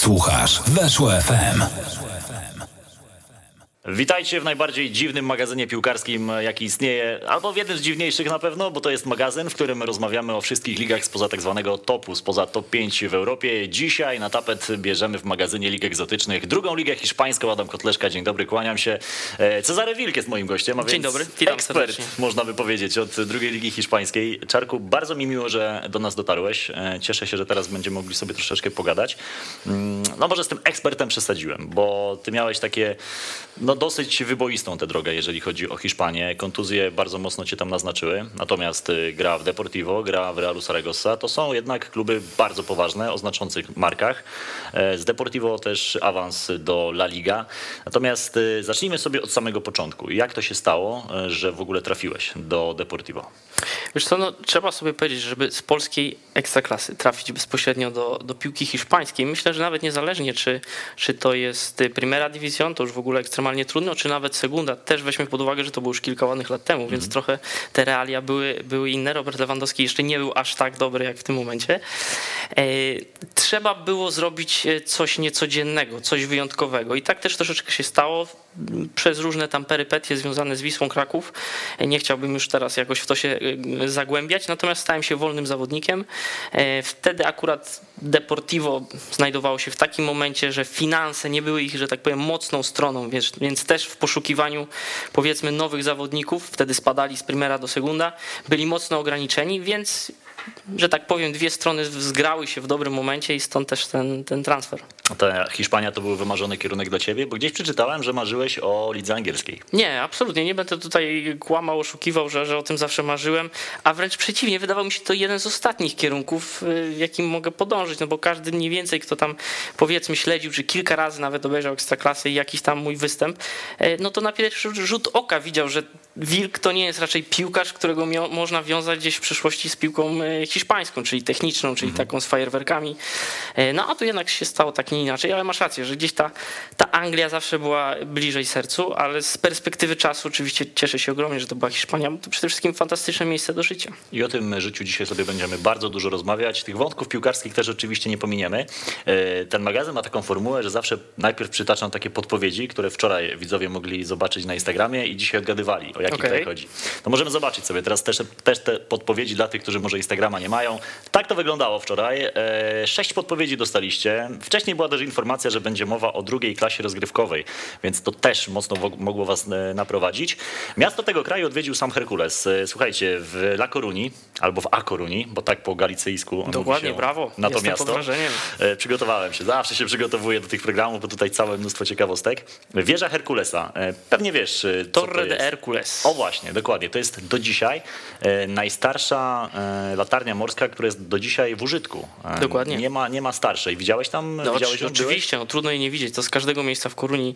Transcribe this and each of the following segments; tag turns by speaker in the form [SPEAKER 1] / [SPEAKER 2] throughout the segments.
[SPEAKER 1] Słuchasz Weszło FM.
[SPEAKER 2] Witajcie w najbardziej dziwnym magazynie piłkarskim, jaki istnieje, albo w jednym z dziwniejszych na pewno, bo to jest magazyn, w którym rozmawiamy o wszystkich ligach spoza tak zwanego topu, spoza top 5 w Europie. Dzisiaj na tapet bierzemy w magazynie lig egzotycznych drugą ligę hiszpańską. Adam Kotleszka, dzień dobry, kłaniam się. E, Cezary Wilk jest moim gościem, a
[SPEAKER 3] Dzień dobry, witam
[SPEAKER 2] ekspert,
[SPEAKER 3] serdecznie.
[SPEAKER 2] można by powiedzieć, od drugiej ligi hiszpańskiej. Czarku, bardzo mi miło, że do nas dotarłeś. E, Cieszę się, że teraz będziemy mogli sobie troszeczkę pogadać. Mm, No może z tym ekspertem przesadziłem, bo ty miałeś takie, no dosyć wyboistą tę drogę, jeżeli chodzi o Hiszpanię. Kontuzje bardzo mocno cię tam naznaczyły. Natomiast y, gra w Deportivo, gra w Realu Zaragoza. To są jednak kluby bardzo poważne, o znaczących markach. E, Z Deportivo też awans do La Liga. Natomiast y, zacznijmy sobie od samego początku. Jak to się stało, e, że w ogóle trafiłeś do Deportivo?
[SPEAKER 3] Wiesz co, no, trzeba sobie powiedzieć, żeby z polskiej ekstraklasy trafić bezpośrednio do, do piłki hiszpańskiej. Myślę, że nawet niezależnie, czy, czy to jest Primera División, to już w ogóle ekstremalnie trudno, czy nawet Segunda. Też weźmy pod uwagę, że to było już kilka ładnych lat temu, więc trochę te realia były, były inne. Robert Lewandowski jeszcze nie był aż tak dobry jak w tym momencie. E, trzeba było zrobić e, coś niecodziennego, coś wyjątkowego. I tak też troszeczkę się stało przez różne tam perypetie związane z Wisłą Kraków. Nie chciałbym już teraz jakoś w to się e, zagłębiać, natomiast stałem się wolnym zawodnikiem. E, Wtedy akurat Deportivo znajdowało się w takim momencie, że finanse nie były ich, że tak powiem, mocną stroną, więc, więc też w poszukiwaniu powiedzmy nowych zawodników, wtedy spadali z Primera do Segunda, byli mocno ograniczeni, więc że tak powiem, dwie strony zgrały się w dobrym momencie i stąd też ten, ten transfer.
[SPEAKER 2] Ta Hiszpania to był wymarzony kierunek dla ciebie, bo gdzieś przeczytałem, że marzyłeś o lidze angielskiej.
[SPEAKER 3] Nie, absolutnie. Nie będę tutaj kłamał, oszukiwał, że, że o tym zawsze marzyłem, a wręcz przeciwnie, wydawał mi się to jeden z ostatnich kierunków, y, w jakim mogę podążyć, no bo każdy mniej więcej, kto tam powiedzmy śledził, czy kilka razy nawet obejrzał Ekstraklasy i jakiś tam mój występ, e, no to na pierwszy rzut oka widział, że Wilk to nie jest raczej piłkarz, którego można wiązać gdzieś w przyszłości z piłką e, hiszpańską, czyli techniczną, czyli taką z fajerwerkami. E, No a tu jednak się stało tak nie inaczej, ale masz rację, że gdzieś ta, ta Anglia zawsze była bliżej sercu, ale z perspektywy czasu oczywiście cieszę się ogromnie, że to była Hiszpania, bo to przede wszystkim fantastyczne miejsce do życia.
[SPEAKER 2] I o tym życiu dzisiaj sobie będziemy bardzo dużo rozmawiać. Tych wątków piłkarskich też oczywiście nie pominiemy. E, Ten magazyn ma taką formułę, że zawsze najpierw przytaczam takie podpowiedzi, które wczoraj widzowie mogli zobaczyć na Instagramie i dzisiaj odgadywali, o jaki
[SPEAKER 3] Okej.
[SPEAKER 2] tutaj chodzi. To możemy zobaczyć sobie teraz też, też te podpowiedzi dla tych, którzy może Instagrama nie mają. Tak to wyglądało wczoraj. E, Sześć podpowiedzi dostaliście. Wcześniej była też informacja, że będzie mowa o drugiej klasie rozgrywkowej, więc to też mocno mogło was e, naprowadzić. Miasto tego kraju odwiedził sam Herkules. E, Słuchajcie, w La Coruni, albo w A Coruni, bo tak po galicyjsku mówi
[SPEAKER 3] Dokładnie,
[SPEAKER 2] się
[SPEAKER 3] brawo.
[SPEAKER 2] Na to miasto. Przygotowałem się, zawsze się przygotowuję do tych programów, bo tutaj całe mnóstwo ciekawostek. Wieża Herkulesa. Pewnie wiesz,
[SPEAKER 3] Torre de Hercules.
[SPEAKER 2] O właśnie, dokładnie. To jest do dzisiaj e, najstarsza e, latarnia morska, która jest do dzisiaj w użytku. E,
[SPEAKER 3] Dokładnie.
[SPEAKER 2] Nie ma, nie ma starszej. Widziałeś tam?
[SPEAKER 3] No,
[SPEAKER 2] Widziałeś
[SPEAKER 3] oczywiście, no, trudno jej nie widzieć. To z każdego miejsca w Koruni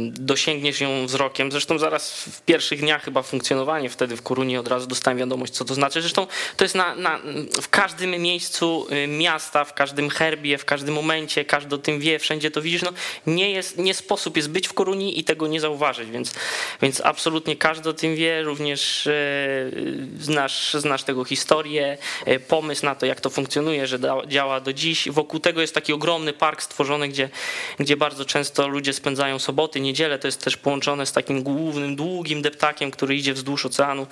[SPEAKER 3] dosięgniesz ją wzrokiem. Zresztą zaraz w pierwszych dniach chyba funkcjonowania wtedy w Koruni od razu dostałem wiadomość, co to znaczy. Zresztą to jest na, na, w każdym miejscu y, miasta, w każdym herbie, w każdym momencie, każdy o tym wie, wszędzie to widzisz. No, nie, jest, nie sposób jest być w Koruni i tego nie zauważyć, więc, więc absolutnie każdy o tym wie, również e, znasz, znasz tego historię, e, pomysł na to, jak to funkcjonuje, że działa do dziś. Wokół tego jest taki ogromny park stworzony, gdzie, gdzie bardzo często ludzie spędzają soboty, niedzielę. To jest też połączone z takim głównym, długim deptakiem, który idzie wzdłuż oceanu.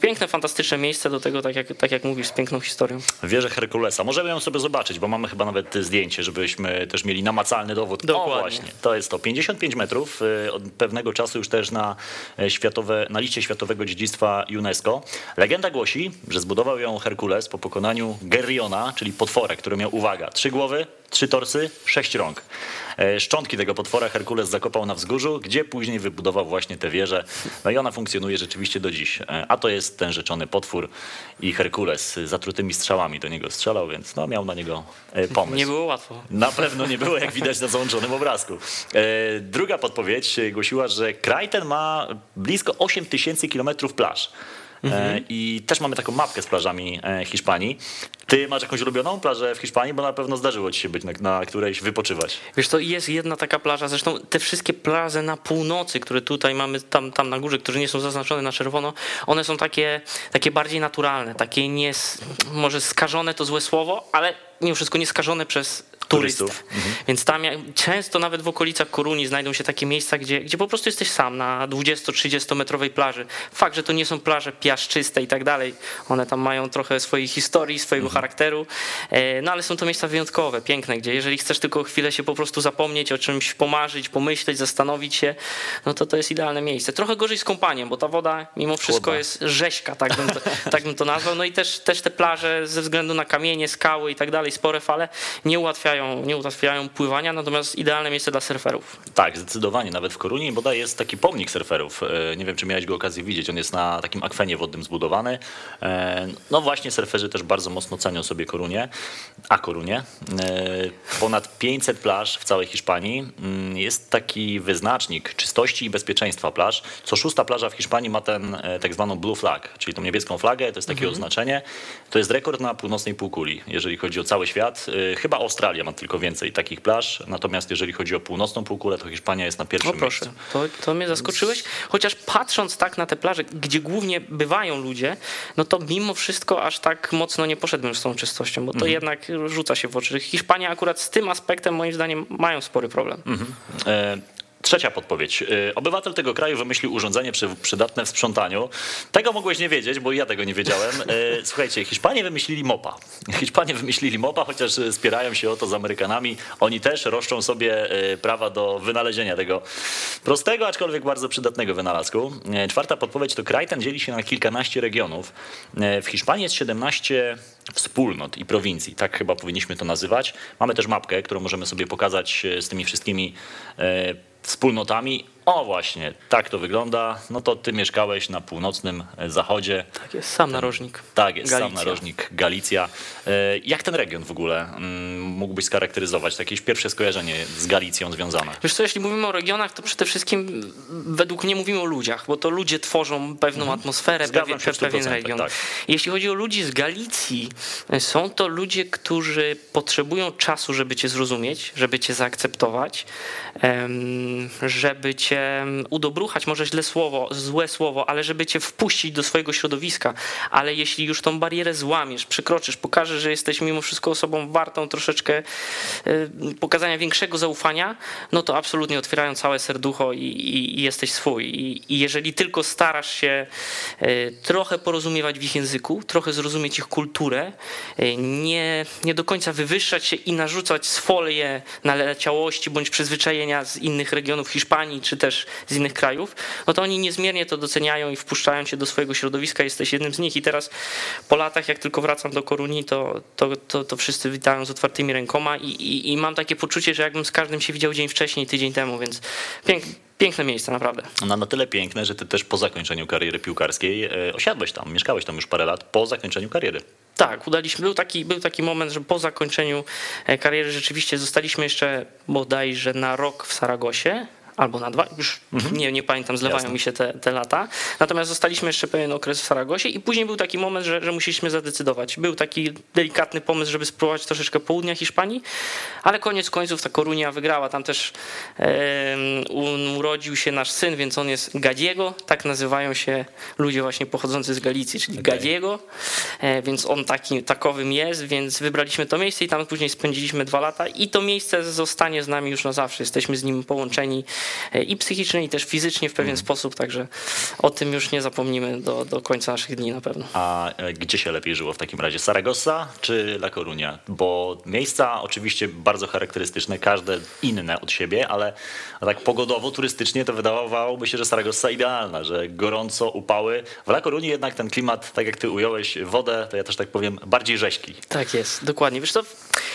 [SPEAKER 3] Piękne, fantastyczne miejsce do tego, tak jak, tak jak mówisz, z piękną historią.
[SPEAKER 2] Wieżę Herkulesa. Możemy ją sobie zobaczyć, bo mamy chyba nawet zdjęcie, żebyśmy też mieli namacalny dowód.
[SPEAKER 3] Dokładnie.
[SPEAKER 2] O właśnie, to jest to. 55 metrów, y, od pewnego czasu już też na, e, światowe, na liście Światowego Dziedzictwa UNESCO. Legenda głosi, że zbudował ją Herkules po pokonaniu Gerriona, czyli potwora, który miał, uwaga, trzy głowy, trzy torsy, sześć rąk. E, Szczątki tego potwora Herkules zakopał na wzgórzu, gdzie później wybudował właśnie tę wieżę. No i ona funkcjonuje rzeczywiście do dziś. E, A to jest ten rzeczony potwór i Herkules z zatrutymi strzałami do niego strzelał, więc no, miał na niego e, pomysł.
[SPEAKER 3] Nie było łatwo.
[SPEAKER 2] Na pewno nie było, jak widać na załączonym obrazku. Druga podpowiedź głosiła, że kraj ten ma blisko 8 tysięcy kilometrów plaż. E, I też mamy taką mapkę z plażami e, Hiszpanii. Ty masz jakąś ulubioną plażę w Hiszpanii, bo na pewno zdarzyło ci się być na, na którejś wypoczywać.
[SPEAKER 3] Wiesz, to jest jedna taka plaża, zresztą te wszystkie plaże na północy, które tutaj mamy tam, tam na górze, które nie są zaznaczone na czerwono, one są takie, takie bardziej naturalne, takie nie, może skażone to złe słowo, ale mimo wszystko nie skażone przez turystów.
[SPEAKER 2] Mhm.
[SPEAKER 3] Więc tam często nawet w okolicach Koruni znajdą się takie miejsca, gdzie, gdzie po prostu jesteś sam na 20-30 metrowej plaży. Fakt, że to nie są plaże piaszczyste i tak dalej. One tam mają trochę swojej historii, swojego
[SPEAKER 2] Mhm.
[SPEAKER 3] charakteru. E, No ale są to miejsca wyjątkowe, piękne, gdzie jeżeli chcesz tylko chwilę się po prostu zapomnieć o czymś, pomarzyć, pomyśleć, zastanowić się, no to to jest idealne miejsce. Trochę gorzej z kąpaniem, bo ta woda mimo wszystko jest rzeźka, tak bym, to, tak bym to nazwał. No i też, też te plaże ze względu na kamienie, skały i tak dalej, spore fale, nie ułatwiają, nie ułatwiają pływania, natomiast idealne miejsce dla surferów.
[SPEAKER 2] Tak, zdecydowanie. Nawet w Korunie bodaj jest taki pomnik surferów. E, Nie wiem, czy miałeś go okazję widzieć. On jest na takim akwenie wodnym zbudowany. E, No właśnie, surferzy też bardzo mocno cenią sobie Korunię. A Korunie. E, Ponad 500 plaż w całej Hiszpanii. Mm, Jest taki wyznacznik czystości i bezpieczeństwa plaż. Co szósta plaża w Hiszpanii ma ten tak zwaną blue flag, czyli tą niebieską flagę. To jest takie oznaczenie. To jest rekord na północnej półkuli, jeżeli chodzi o cały świat. Chyba Australia ma tylko więcej takich plaż. Natomiast jeżeli chodzi o północną półkulę, to Hiszpania jest na pierwszym
[SPEAKER 3] O proszę,
[SPEAKER 2] miejscu.
[SPEAKER 3] to, to mnie zaskoczyłeś. Chociaż patrząc tak na te plaże, gdzie głównie bywają ludzie, no to mimo wszystko aż tak mocno nie poszedłbym z tą czystością, bo to jednak rzuca się w oczy. Hiszpania akurat z tym aspektem moim zdaniem mają spory problem.
[SPEAKER 2] E, Trzecia podpowiedź. E, Obywatel tego kraju wymyślił urządzenie przy- przydatne w sprzątaniu. Tego mogłeś nie wiedzieć, bo ja tego nie wiedziałem. E, Słuchajcie, Hiszpanie wymyślili mopa. Hiszpanie wymyślili mopa, chociaż e, spierają się o to z Amerykanami. Oni też roszczą sobie prawa do wynalezienia tego prostego, aczkolwiek bardzo przydatnego wynalazku. Czwarta podpowiedź to kraj ten dzieli się na kilkanaście regionów. W Hiszpanii jest 17 wspólnot i prowincji, tak chyba powinniśmy to nazywać. Mamy też mapkę, którą możemy sobie pokazać z tymi wszystkimi wspólnotami. O właśnie, tak to wygląda. No to ty mieszkałeś na północnym e, zachodzie.
[SPEAKER 3] Tak jest, sam narożnik.
[SPEAKER 2] Tak jest, sam
[SPEAKER 3] Galicja.
[SPEAKER 2] narożnik Galicja. E, Jak ten region w ogóle mm, mógłbyś scharakteryzować? To jakieś pierwsze skojarzenie z Galicją związane?
[SPEAKER 3] Wiesz co, jeśli mówimy o regionach, to przede wszystkim według mnie mówimy o ludziach, bo to ludzie tworzą pewną atmosferę,
[SPEAKER 2] Mhm. Zgadzam
[SPEAKER 3] pewien, pewien
[SPEAKER 2] 100%,
[SPEAKER 3] region.
[SPEAKER 2] tak.
[SPEAKER 3] Jeśli chodzi o ludzi z Galicji, są to ludzie, którzy potrzebują czasu, żeby cię zrozumieć, żeby cię zaakceptować, em, żeby cię udobruchać, może źle słowo, złe słowo, ale żeby cię wpuścić do swojego środowiska. Ale jeśli już tą barierę złamiesz, przekroczysz, pokażesz, że jesteś mimo wszystko osobą wartą troszeczkę e, pokazania większego zaufania, no to absolutnie otwierają całe serducho i, i, i jesteś swój. I, I jeżeli tylko starasz się e, trochę porozumiewać w ich języku, trochę zrozumieć ich kulturę, e, nie, nie do końca wywyższać się i narzucać swoje naleciałości bądź przyzwyczajenia z innych regionów Hiszpanii czy też z innych krajów, no to oni niezmiernie to doceniają i wpuszczają cię do swojego środowiska, jesteś jednym z nich. I teraz po latach, jak tylko wracam do Koruni, to, to, to, to wszyscy witają z otwartymi rękoma i, i, i mam takie poczucie, że jakbym z każdym się widział dzień wcześniej, tydzień temu, więc pięk, piękne miejsce, naprawdę.
[SPEAKER 2] No, na tyle piękne, że ty też po zakończeniu kariery piłkarskiej e, osiadłeś tam, mieszkałeś tam już parę lat po zakończeniu kariery.
[SPEAKER 3] Tak, udaliśmy. Był taki, był taki moment, że po zakończeniu e, kariery rzeczywiście zostaliśmy jeszcze bodajże na rok w Saragosie. Albo na dwa, już nie, nie pamiętam, zlewają
[SPEAKER 2] Jasne.
[SPEAKER 3] mi się te, te lata. Natomiast zostaliśmy jeszcze pewien okres w Saragosie i później był taki moment, że, że musieliśmy zadecydować. Był taki delikatny pomysł, żeby spróbować troszeczkę południa Hiszpanii, ale koniec końców ta Korunia wygrała. Tam też urodził się nasz syn, więc on jest Gadziego. Tak nazywają się ludzie właśnie pochodzący z Galicji, czyli
[SPEAKER 2] Okej.
[SPEAKER 3] Gadziego. E, więc on taki, takowym jest, więc wybraliśmy to miejsce i tam później spędziliśmy dwa lata i to miejsce zostanie z nami już na zawsze. Jesteśmy z nim połączeni i psychicznie, i też fizycznie w pewien sposób, także o tym już nie zapomnimy do, do końca naszych dni na pewno.
[SPEAKER 2] A e, gdzie się lepiej żyło w takim razie? Saragossa czy La Coruña? Bo miejsca oczywiście bardzo charakterystyczne, każde inne od siebie, ale tak pogodowo, turystycznie to wydawałoby się, że Saragossa idealna, że gorąco, upały. W La Coruñie jednak ten klimat, tak jak ty ująłeś wodę, to ja też tak powiem, bardziej rzeźki.
[SPEAKER 3] Tak jest, dokładnie. Wiesz co,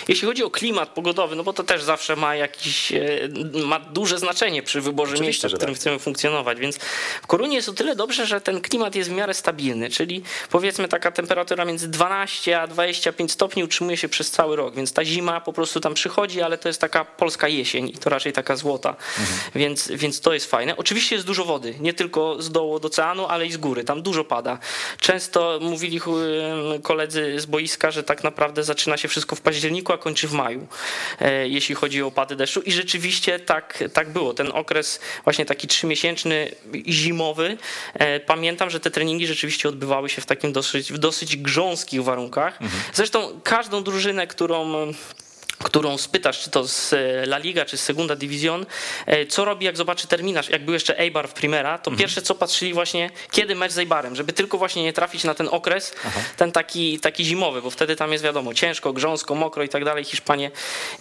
[SPEAKER 3] jeśli chodzi o klimat pogodowy, no bo to też zawsze ma jakiś, e, ma duże znaczenie przy wyborze
[SPEAKER 2] Oczywiście,
[SPEAKER 3] miejsca, w którym
[SPEAKER 2] tak.
[SPEAKER 3] chcemy funkcjonować, więc w Korunie jest o tyle dobrze, że ten klimat jest w miarę stabilny, czyli powiedzmy taka temperatura między 12 a 25 stopni utrzymuje się przez cały rok, więc ta zima po prostu tam przychodzi, ale to jest taka polska jesień i to raczej taka złota, więc, więc to jest fajne. Oczywiście jest dużo wody, nie tylko z dołu od oceanu, ale i z góry, tam dużo pada. Często mówili koledzy z boiska, że tak naprawdę zaczyna się wszystko w październiku, a kończy w maju, e, jeśli chodzi o opady deszczu i rzeczywiście tak, tak było. Ten okres właśnie taki trzymiesięczny, zimowy, e, pamiętam, że te treningi rzeczywiście odbywały się w takim dosyć, w dosyć grząskich warunkach. Zresztą każdą drużynę, którą którą spytasz, czy to z e, La Liga, czy z Segunda División, e, co robi, jak zobaczy terminarz, jak był jeszcze Eibar w Primera, to mhm. pierwsze co patrzyli właśnie, kiedy mecz z Eibarem, żeby tylko właśnie nie trafić na ten okres, Aha. ten taki, taki zimowy, bo wtedy tam jest wiadomo, ciężko, grząsko, mokro i tak dalej. Hiszpanie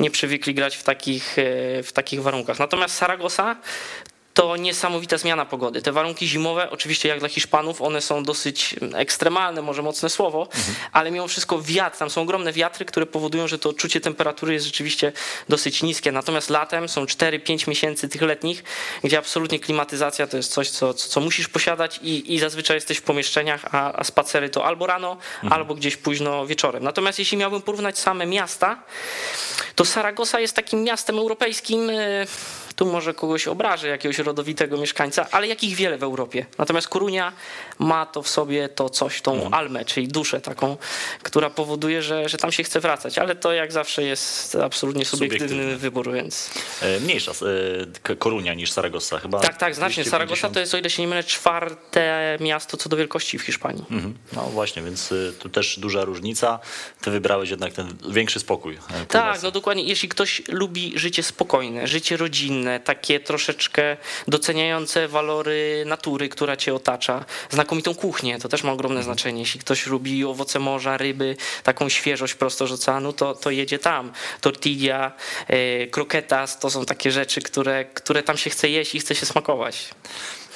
[SPEAKER 3] nie przywykli grać w takich, w takich warunkach. Natomiast Saragossa to niesamowita zmiana pogody. Te warunki zimowe, oczywiście jak dla Hiszpanów, one są dosyć ekstremalne, może mocne słowo, mhm. ale mimo wszystko wiatr, tam są ogromne wiatry, które powodują, że to odczucie temperatury jest rzeczywiście dosyć niskie. Natomiast latem są 4-5 miesięcy tych letnich, gdzie absolutnie klimatyzacja to jest coś, co, co musisz posiadać i, i zazwyczaj jesteś w pomieszczeniach, a, a spacery to albo rano, mhm. albo gdzieś późno wieczorem. Natomiast jeśli miałbym porównać same miasta, to Saragossa jest takim miastem europejskim, e, tu może kogoś obrażę, jakiegoś rodowitego mieszkańca, ale jakich wiele w Europie. Natomiast Korunia ma to w sobie to coś, tą mhm. almę, czyli duszę taką, która powoduje, że, że tam się chce wracać. Ale to jak zawsze jest absolutnie subiektywny, subiektywny. wybór, więc...
[SPEAKER 2] E, mniejsza e, Korunia niż Saragossa chyba.
[SPEAKER 3] Tak, tak, znacznie. Saragossa to jest, o ile się nie mylę, czwarte miasto co do wielkości w Hiszpanii. Mhm.
[SPEAKER 2] No właśnie, więc tu też duża różnica. Ty wybrałeś jednak ten większy spokój.
[SPEAKER 3] Tak, no dokładnie. Jeśli ktoś lubi życie spokojne, życie rodzinne, takie troszeczkę doceniające walory natury, która cię otacza. Znakomitą kuchnię, to też ma ogromne mhm. znaczenie. Jeśli ktoś lubi owoce morza, ryby, taką świeżość prosto z oceanu, to, to jedzie tam. Tortilla, e, croquetas, to są takie rzeczy, które, które tam się chce jeść i chce się smakować.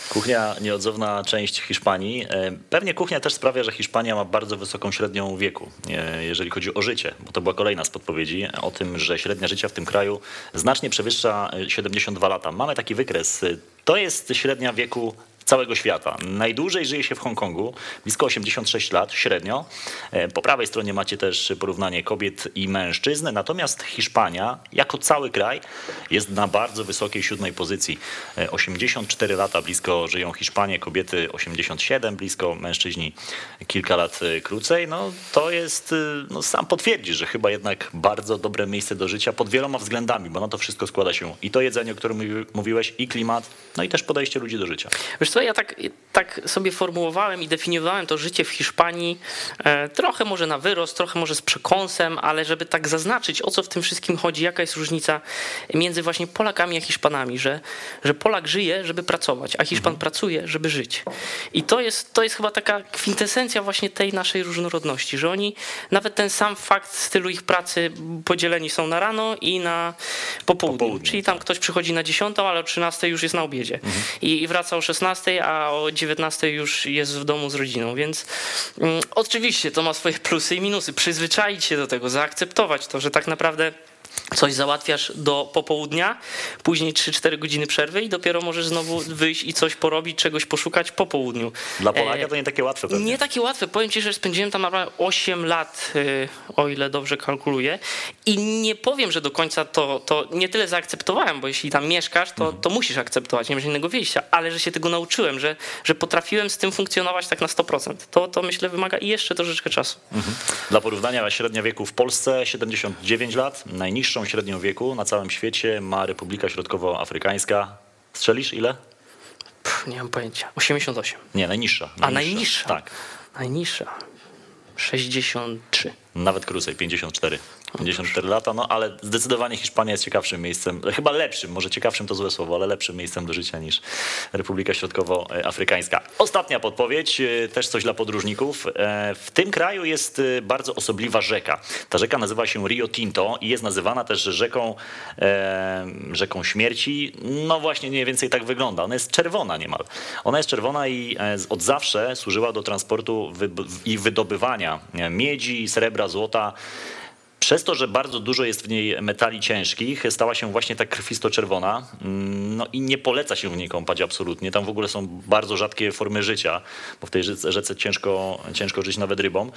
[SPEAKER 2] Kuchnia nieodzowna część Hiszpanii. E, pewnie kuchnia też sprawia, że Hiszpania ma bardzo wysoką średnią wieku, e, jeżeli chodzi o życie, bo to była kolejna z podpowiedzi o tym, że średnia życia w tym kraju znacznie przewyższa 72 lata. Mamy taki wykres. To jest średnia wieku całego świata. Najdłużej żyje się w Hongkongu, blisko 86 lat średnio. E, po prawej stronie macie też porównanie kobiet i mężczyzn, natomiast Hiszpania jako cały kraj jest na bardzo wysokiej siódmej pozycji. 84 e, lata blisko żyją Hiszpanie, kobiety 87 blisko, mężczyźni kilka lat e, krócej. No to jest, no sam potwierdzisz, że chyba jednak bardzo dobre miejsce do życia pod wieloma względami, bo na to wszystko składa się i to jedzenie, o którym mówiłeś, i klimat, no i też podejście ludzi do życia.
[SPEAKER 3] Wiesz co, ja tak, tak sobie formułowałem i definiowałem to życie w Hiszpanii e, trochę może na wyrost, trochę może z przekąsem, ale żeby tak zaznaczyć, o co w tym wszystkim chodzi, jaka jest różnica między właśnie Polakami a Hiszpanami, że, że Polak żyje, żeby pracować, a Hiszpan mhm. pracuje, żeby żyć. I to jest, to jest chyba taka kwintesencja właśnie tej naszej różnorodności, że oni, nawet ten sam fakt stylu ich pracy podzieleni są na rano i na popołudnie. popołudnie Czyli tam tak. ktoś przychodzi na 10, ale o 13 już jest na obiedzie mhm. I, i wraca o 16, a o 19 już jest w domu z rodziną, więc mm, oczywiście to ma swoje plusy i minusy. Przyzwyczaić się do tego, zaakceptować to, że tak naprawdę coś załatwiasz do popołudnia, później 3-4 godziny przerwy i dopiero możesz znowu wyjść i coś porobić, czegoś poszukać po południu.
[SPEAKER 2] Dla Polaka to nie takie łatwe. Pewnie.
[SPEAKER 3] Nie takie łatwe. Powiem ci, że spędziłem tam naprawdę 8 lat, y, o ile dobrze kalkuluję i nie powiem, że do końca to, to nie tyle zaakceptowałem, bo jeśli tam mieszkasz, to, to musisz akceptować, nie masz innego wyjścia, ale że się tego nauczyłem, że, że potrafiłem z tym funkcjonować tak na 100%. To, to myślę wymaga i jeszcze troszeczkę czasu. Mhm.
[SPEAKER 2] Dla porównania średnia wieku w Polsce 79 lat, najniższa najniższą średnią wieku na całym świecie ma Republika Środkowoafrykańska. Strzelisz ile?
[SPEAKER 3] Pff, nie mam pojęcia. 88.
[SPEAKER 2] Nie, najniższa.
[SPEAKER 3] najniższa. A najniższa?
[SPEAKER 2] Tak.
[SPEAKER 3] Najniższa. 63.
[SPEAKER 2] Nawet krócej, 54. 54 lata, no ale zdecydowanie Hiszpania jest ciekawszym miejscem, chyba lepszym, może ciekawszym to złe słowo, ale lepszym miejscem do życia niż Republika Środkowoafrykańska. Ostatnia podpowiedź, e, też coś dla podróżników. E, w tym kraju jest e, bardzo osobliwa rzeka. Ta rzeka nazywa się Rio Tinto i jest nazywana też rzeką, rzeką śmierci. No właśnie mniej więcej tak wygląda. Ona jest czerwona niemal. Ona jest czerwona i od zawsze służyła do transportu i wydobywania miedzi, srebra, złota przez to, że bardzo dużo jest w niej metali ciężkich, stała się właśnie tak krwisto-czerwona. Mm, no i nie poleca się w niej kąpać absolutnie. Tam w ogóle są bardzo rzadkie formy życia, bo w tej rzece, ciężko, ciężko żyć nawet rybom.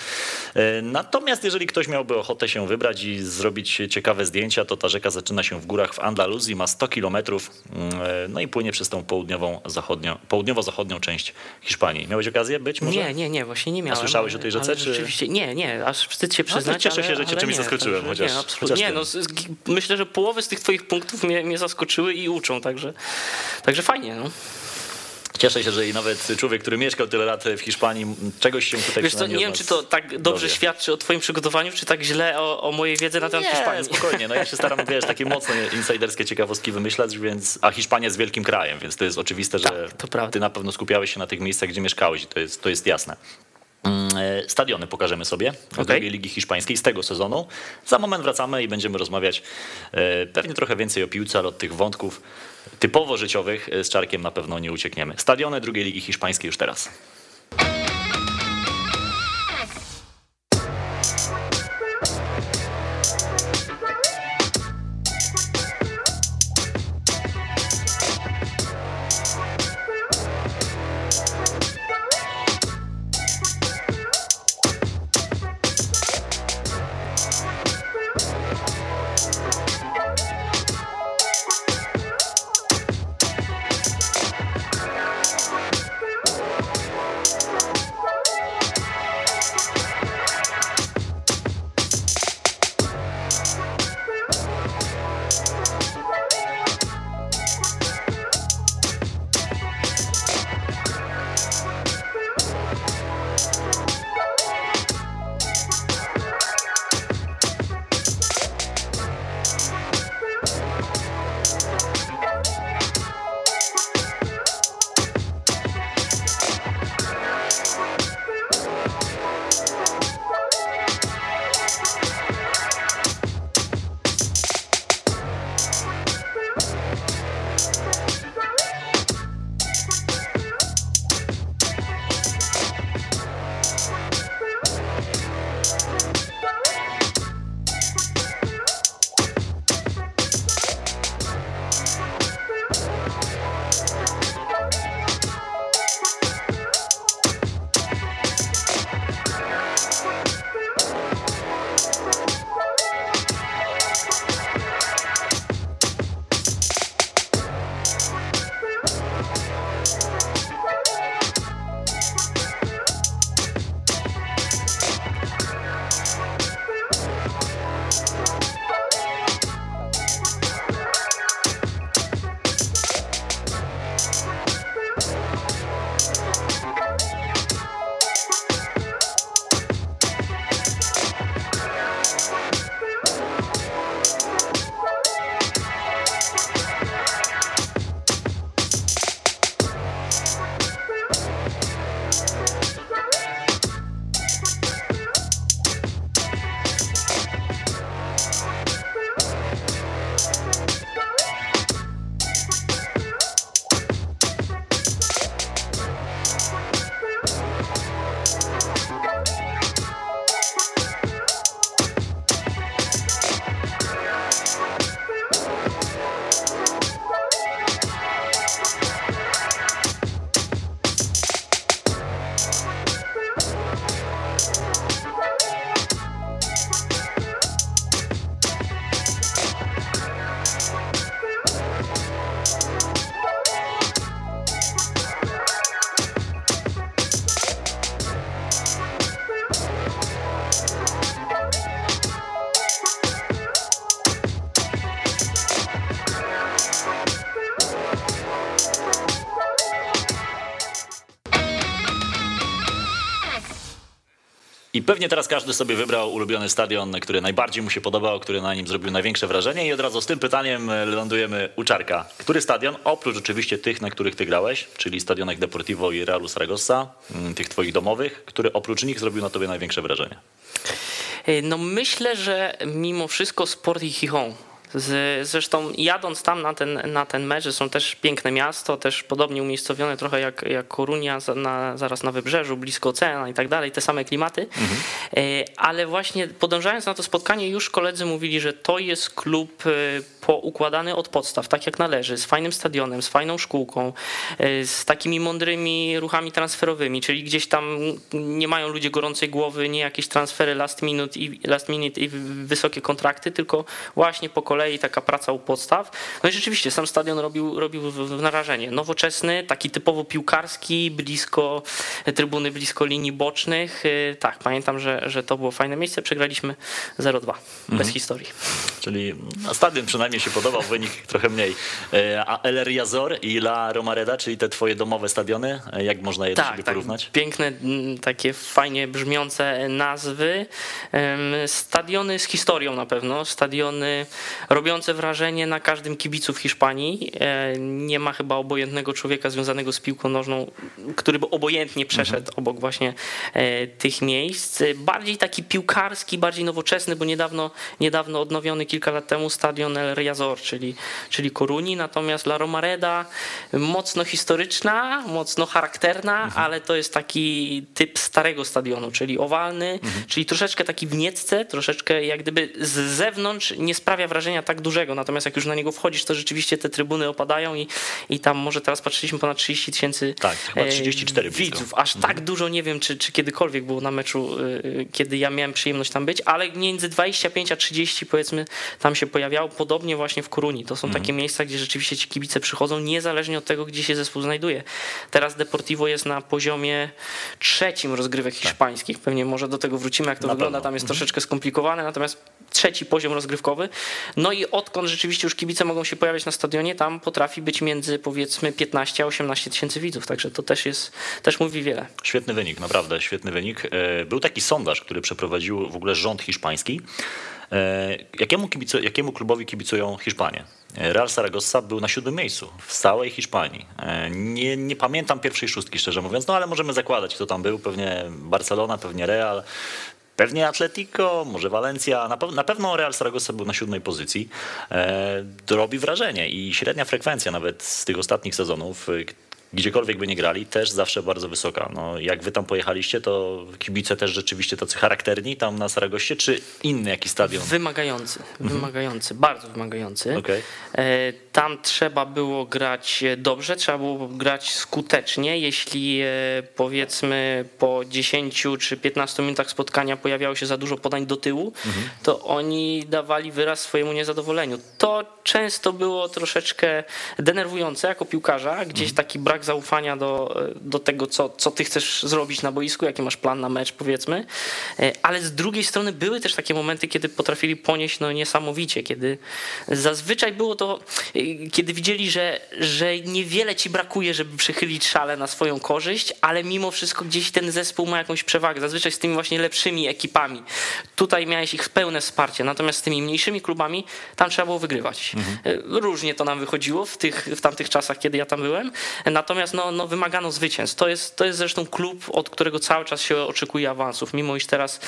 [SPEAKER 2] E, natomiast jeżeli ktoś miałby ochotę się wybrać i zrobić ciekawe zdjęcia, to ta rzeka zaczyna się w górach w Andaluzji, ma 100 kilometrów, mm, e, no i płynie przez tą południową, zachodnią, południowo-zachodnią część Hiszpanii. Miałeś okazję być może?
[SPEAKER 3] Nie, nie, nie, właśnie nie miałem.
[SPEAKER 2] A słyszałeś o tej rzece? Czy...
[SPEAKER 3] Rzeczywiście, nie, nie, aż wstyd się no przyznać.
[SPEAKER 2] No cieszę się, że cię czymś zaskoczyłem zaskoczyłem, chociaż.
[SPEAKER 3] Nie, absolutnie. Nie, no, myślę, że połowę z tych twoich punktów mnie, mnie zaskoczyły i uczą, także, także fajnie. No.
[SPEAKER 2] Cieszę się, że i nawet człowiek, który mieszkał tyle lat w Hiszpanii, czegoś się tutaj
[SPEAKER 3] Wiesz co, nie wiem, czy to tak dobrze dowie. świadczy o twoim przygotowaniu, czy tak źle o, o mojej wiedzy na temat
[SPEAKER 2] nie,
[SPEAKER 3] Hiszpanii.
[SPEAKER 2] spokojnie. No ja się staram, wiesz, takie mocne insiderskie ciekawostki wymyślać, więc, a Hiszpania jest wielkim krajem, więc to jest oczywiste, że tak, ty na pewno skupiałeś się na tych miejscach, gdzie mieszkałeś i to jest, to jest jasne. Mm, e, stadiony pokażemy sobie okay. drugiej ligi hiszpańskiej z tego sezonu. Za moment wracamy i będziemy rozmawiać e, pewnie trochę więcej o piłce, ale od tych wątków typowo życiowych z Czarkiem na pewno nie uciekniemy. Stadiony drugiej ligi hiszpańskiej już teraz. Pewnie teraz każdy sobie wybrał ulubiony stadion, który najbardziej mu się podobał, który na nim zrobił największe wrażenie i od razu z tym pytaniem lądujemy u Czarka. Który stadion, oprócz oczywiście tych, na których ty grałeś, czyli stadionek Deportivo i Realu Saragossa, mm, tych twoich domowych, który oprócz nich zrobił na tobie największe wrażenie?
[SPEAKER 3] No myślę, że mimo wszystko Sport i Chichon z, zresztą jadąc tam na ten, na ten mecz, są też piękne miasto, też podobnie umiejscowione trochę jak, jak Korunia, na, zaraz na wybrzeżu, blisko oceana i tak dalej, te same klimaty. Mhm. Ale właśnie podążając na to spotkanie, już koledzy mówili, że to jest klub e, poukładany od podstaw, tak jak należy, z fajnym stadionem, z fajną szkółką, e, z takimi mądrymi ruchami transferowymi, czyli gdzieś tam nie mają ludzie gorącej głowy, nie jakieś transfery last minute i, last minute i wysokie kontrakty, tylko właśnie po kolei taka praca u podstaw. No i rzeczywiście sam stadion robił, robił narażenie. Nowoczesny, taki typowo piłkarski, blisko trybuny, blisko linii bocznych. E, tak, pamiętam, że, że to było fajne miejsce. Przegraliśmy 0-2, bez mhm. historii.
[SPEAKER 2] Czyli stadion przynajmniej się podobał, wynik trochę mniej. E, a El Riazor i La Romareda, czyli te twoje domowe stadiony, e, jak można je do
[SPEAKER 3] Tak,
[SPEAKER 2] siebie
[SPEAKER 3] tak,
[SPEAKER 2] porównać?
[SPEAKER 3] piękne, takie fajnie brzmiące nazwy. Stadiony z historią na pewno, stadiony robiące wrażenie na każdym kibicu w Hiszpanii. E, Nie ma chyba obojętnego człowieka związanego z piłką nożną, który by obojętnie przeszedł obok właśnie e, tych miejsc. Bardziej taki piłkarski, bardziej nowoczesny, bo niedawno, niedawno odnowiony kilka lat temu stadion El Riazor, czyli, czyli Koruni, natomiast La Romareda mocno historyczna, mocno charakterna, ale to jest taki typ starego stadionu, czyli owalny, czyli troszeczkę taki w niecce, troszeczkę jak gdyby z zewnątrz nie sprawia wrażenia tak dużego, natomiast jak już na niego wchodzisz, to rzeczywiście te trybuny opadają i, i tam może teraz patrzyliśmy ponad 30 tysięcy
[SPEAKER 2] Tak, chyba 34 blisko.
[SPEAKER 3] widzów. Aż tak dużo nie wiem, czy, czy kiedykolwiek było na meczu, y, kiedy ja miałem przyjemność tam być, ale między 25 a 30 powiedzmy tam się pojawiało, podobnie właśnie w Koruni. To są takie miejsca, gdzie rzeczywiście ci kibice przychodzą, niezależnie od tego, gdzie się zespół znajduje. Teraz Deportivo jest na poziomie trzecim rozgrywek hiszpańskich. Pewnie może do tego wrócimy, jak to
[SPEAKER 2] Na
[SPEAKER 3] wygląda.
[SPEAKER 2] pewno.
[SPEAKER 3] Tam jest troszeczkę skomplikowane, natomiast trzeci poziom rozgrywkowy. No i odkąd rzeczywiście już kibice mogą się pojawiać na stadionie, tam potrafi być między powiedzmy 15 a 18 tysięcy widzów, także to też jest, też mówi wiele.
[SPEAKER 2] Świetny wynik, naprawdę świetny wynik. E, Był taki sondaż, który przeprowadził w ogóle rząd hiszpański. E, Jakiemu, jakiemu klubowi kibicują Hiszpanie? E, Real Saragossa był na siódmym miejscu w całej Hiszpanii. Nie, nie pamiętam pierwszej szóstki, szczerze mówiąc, no ale możemy zakładać, kto tam był. Pewnie Barcelona, pewnie Real. Pewnie Atletico, może Valencia, na, pe- na pewno Real Saragossa był na siódmej pozycji. E, robi wrażenie i średnia frekwencja nawet z tych ostatnich sezonów, gdziekolwiek by nie grali, też zawsze bardzo wysoka. No, jak wy tam pojechaliście, to kibice też rzeczywiście tacy charakterni tam na Saragossie, czy inny jakiś stadion?
[SPEAKER 3] Wymagający, wymagający, bardzo wymagający.
[SPEAKER 2] Okej.
[SPEAKER 3] E, Tam trzeba było grać dobrze, trzeba było grać skutecznie. Jeśli e, powiedzmy po 10 czy 15 minutach spotkania pojawiało się za dużo podań do tyłu, to oni dawali wyraz swojemu niezadowoleniu. To często było troszeczkę denerwujące jako piłkarza, gdzieś taki brak zaufania do, do tego, co, co ty chcesz zrobić na boisku, jaki masz plan na mecz, powiedzmy. E, Ale z drugiej strony były też takie momenty, kiedy potrafili ponieść no, niesamowicie, kiedy zazwyczaj było to, e, kiedy widzieli, że, że niewiele ci brakuje, żeby przychylić szale na swoją korzyść, ale mimo wszystko gdzieś ten zespół ma jakąś przewagę, zazwyczaj z tymi właśnie lepszymi ekipami. Tutaj miałeś ich pełne wsparcie, natomiast z tymi mniejszymi klubami tam trzeba było wygrywać. E, Różnie to nam wychodziło w, tych, w tamtych czasach, kiedy ja tam byłem, natomiast no, no, wymagano zwycięstw. To jest, to jest zresztą klub, od którego cały czas się oczekuje awansów, mimo iż teraz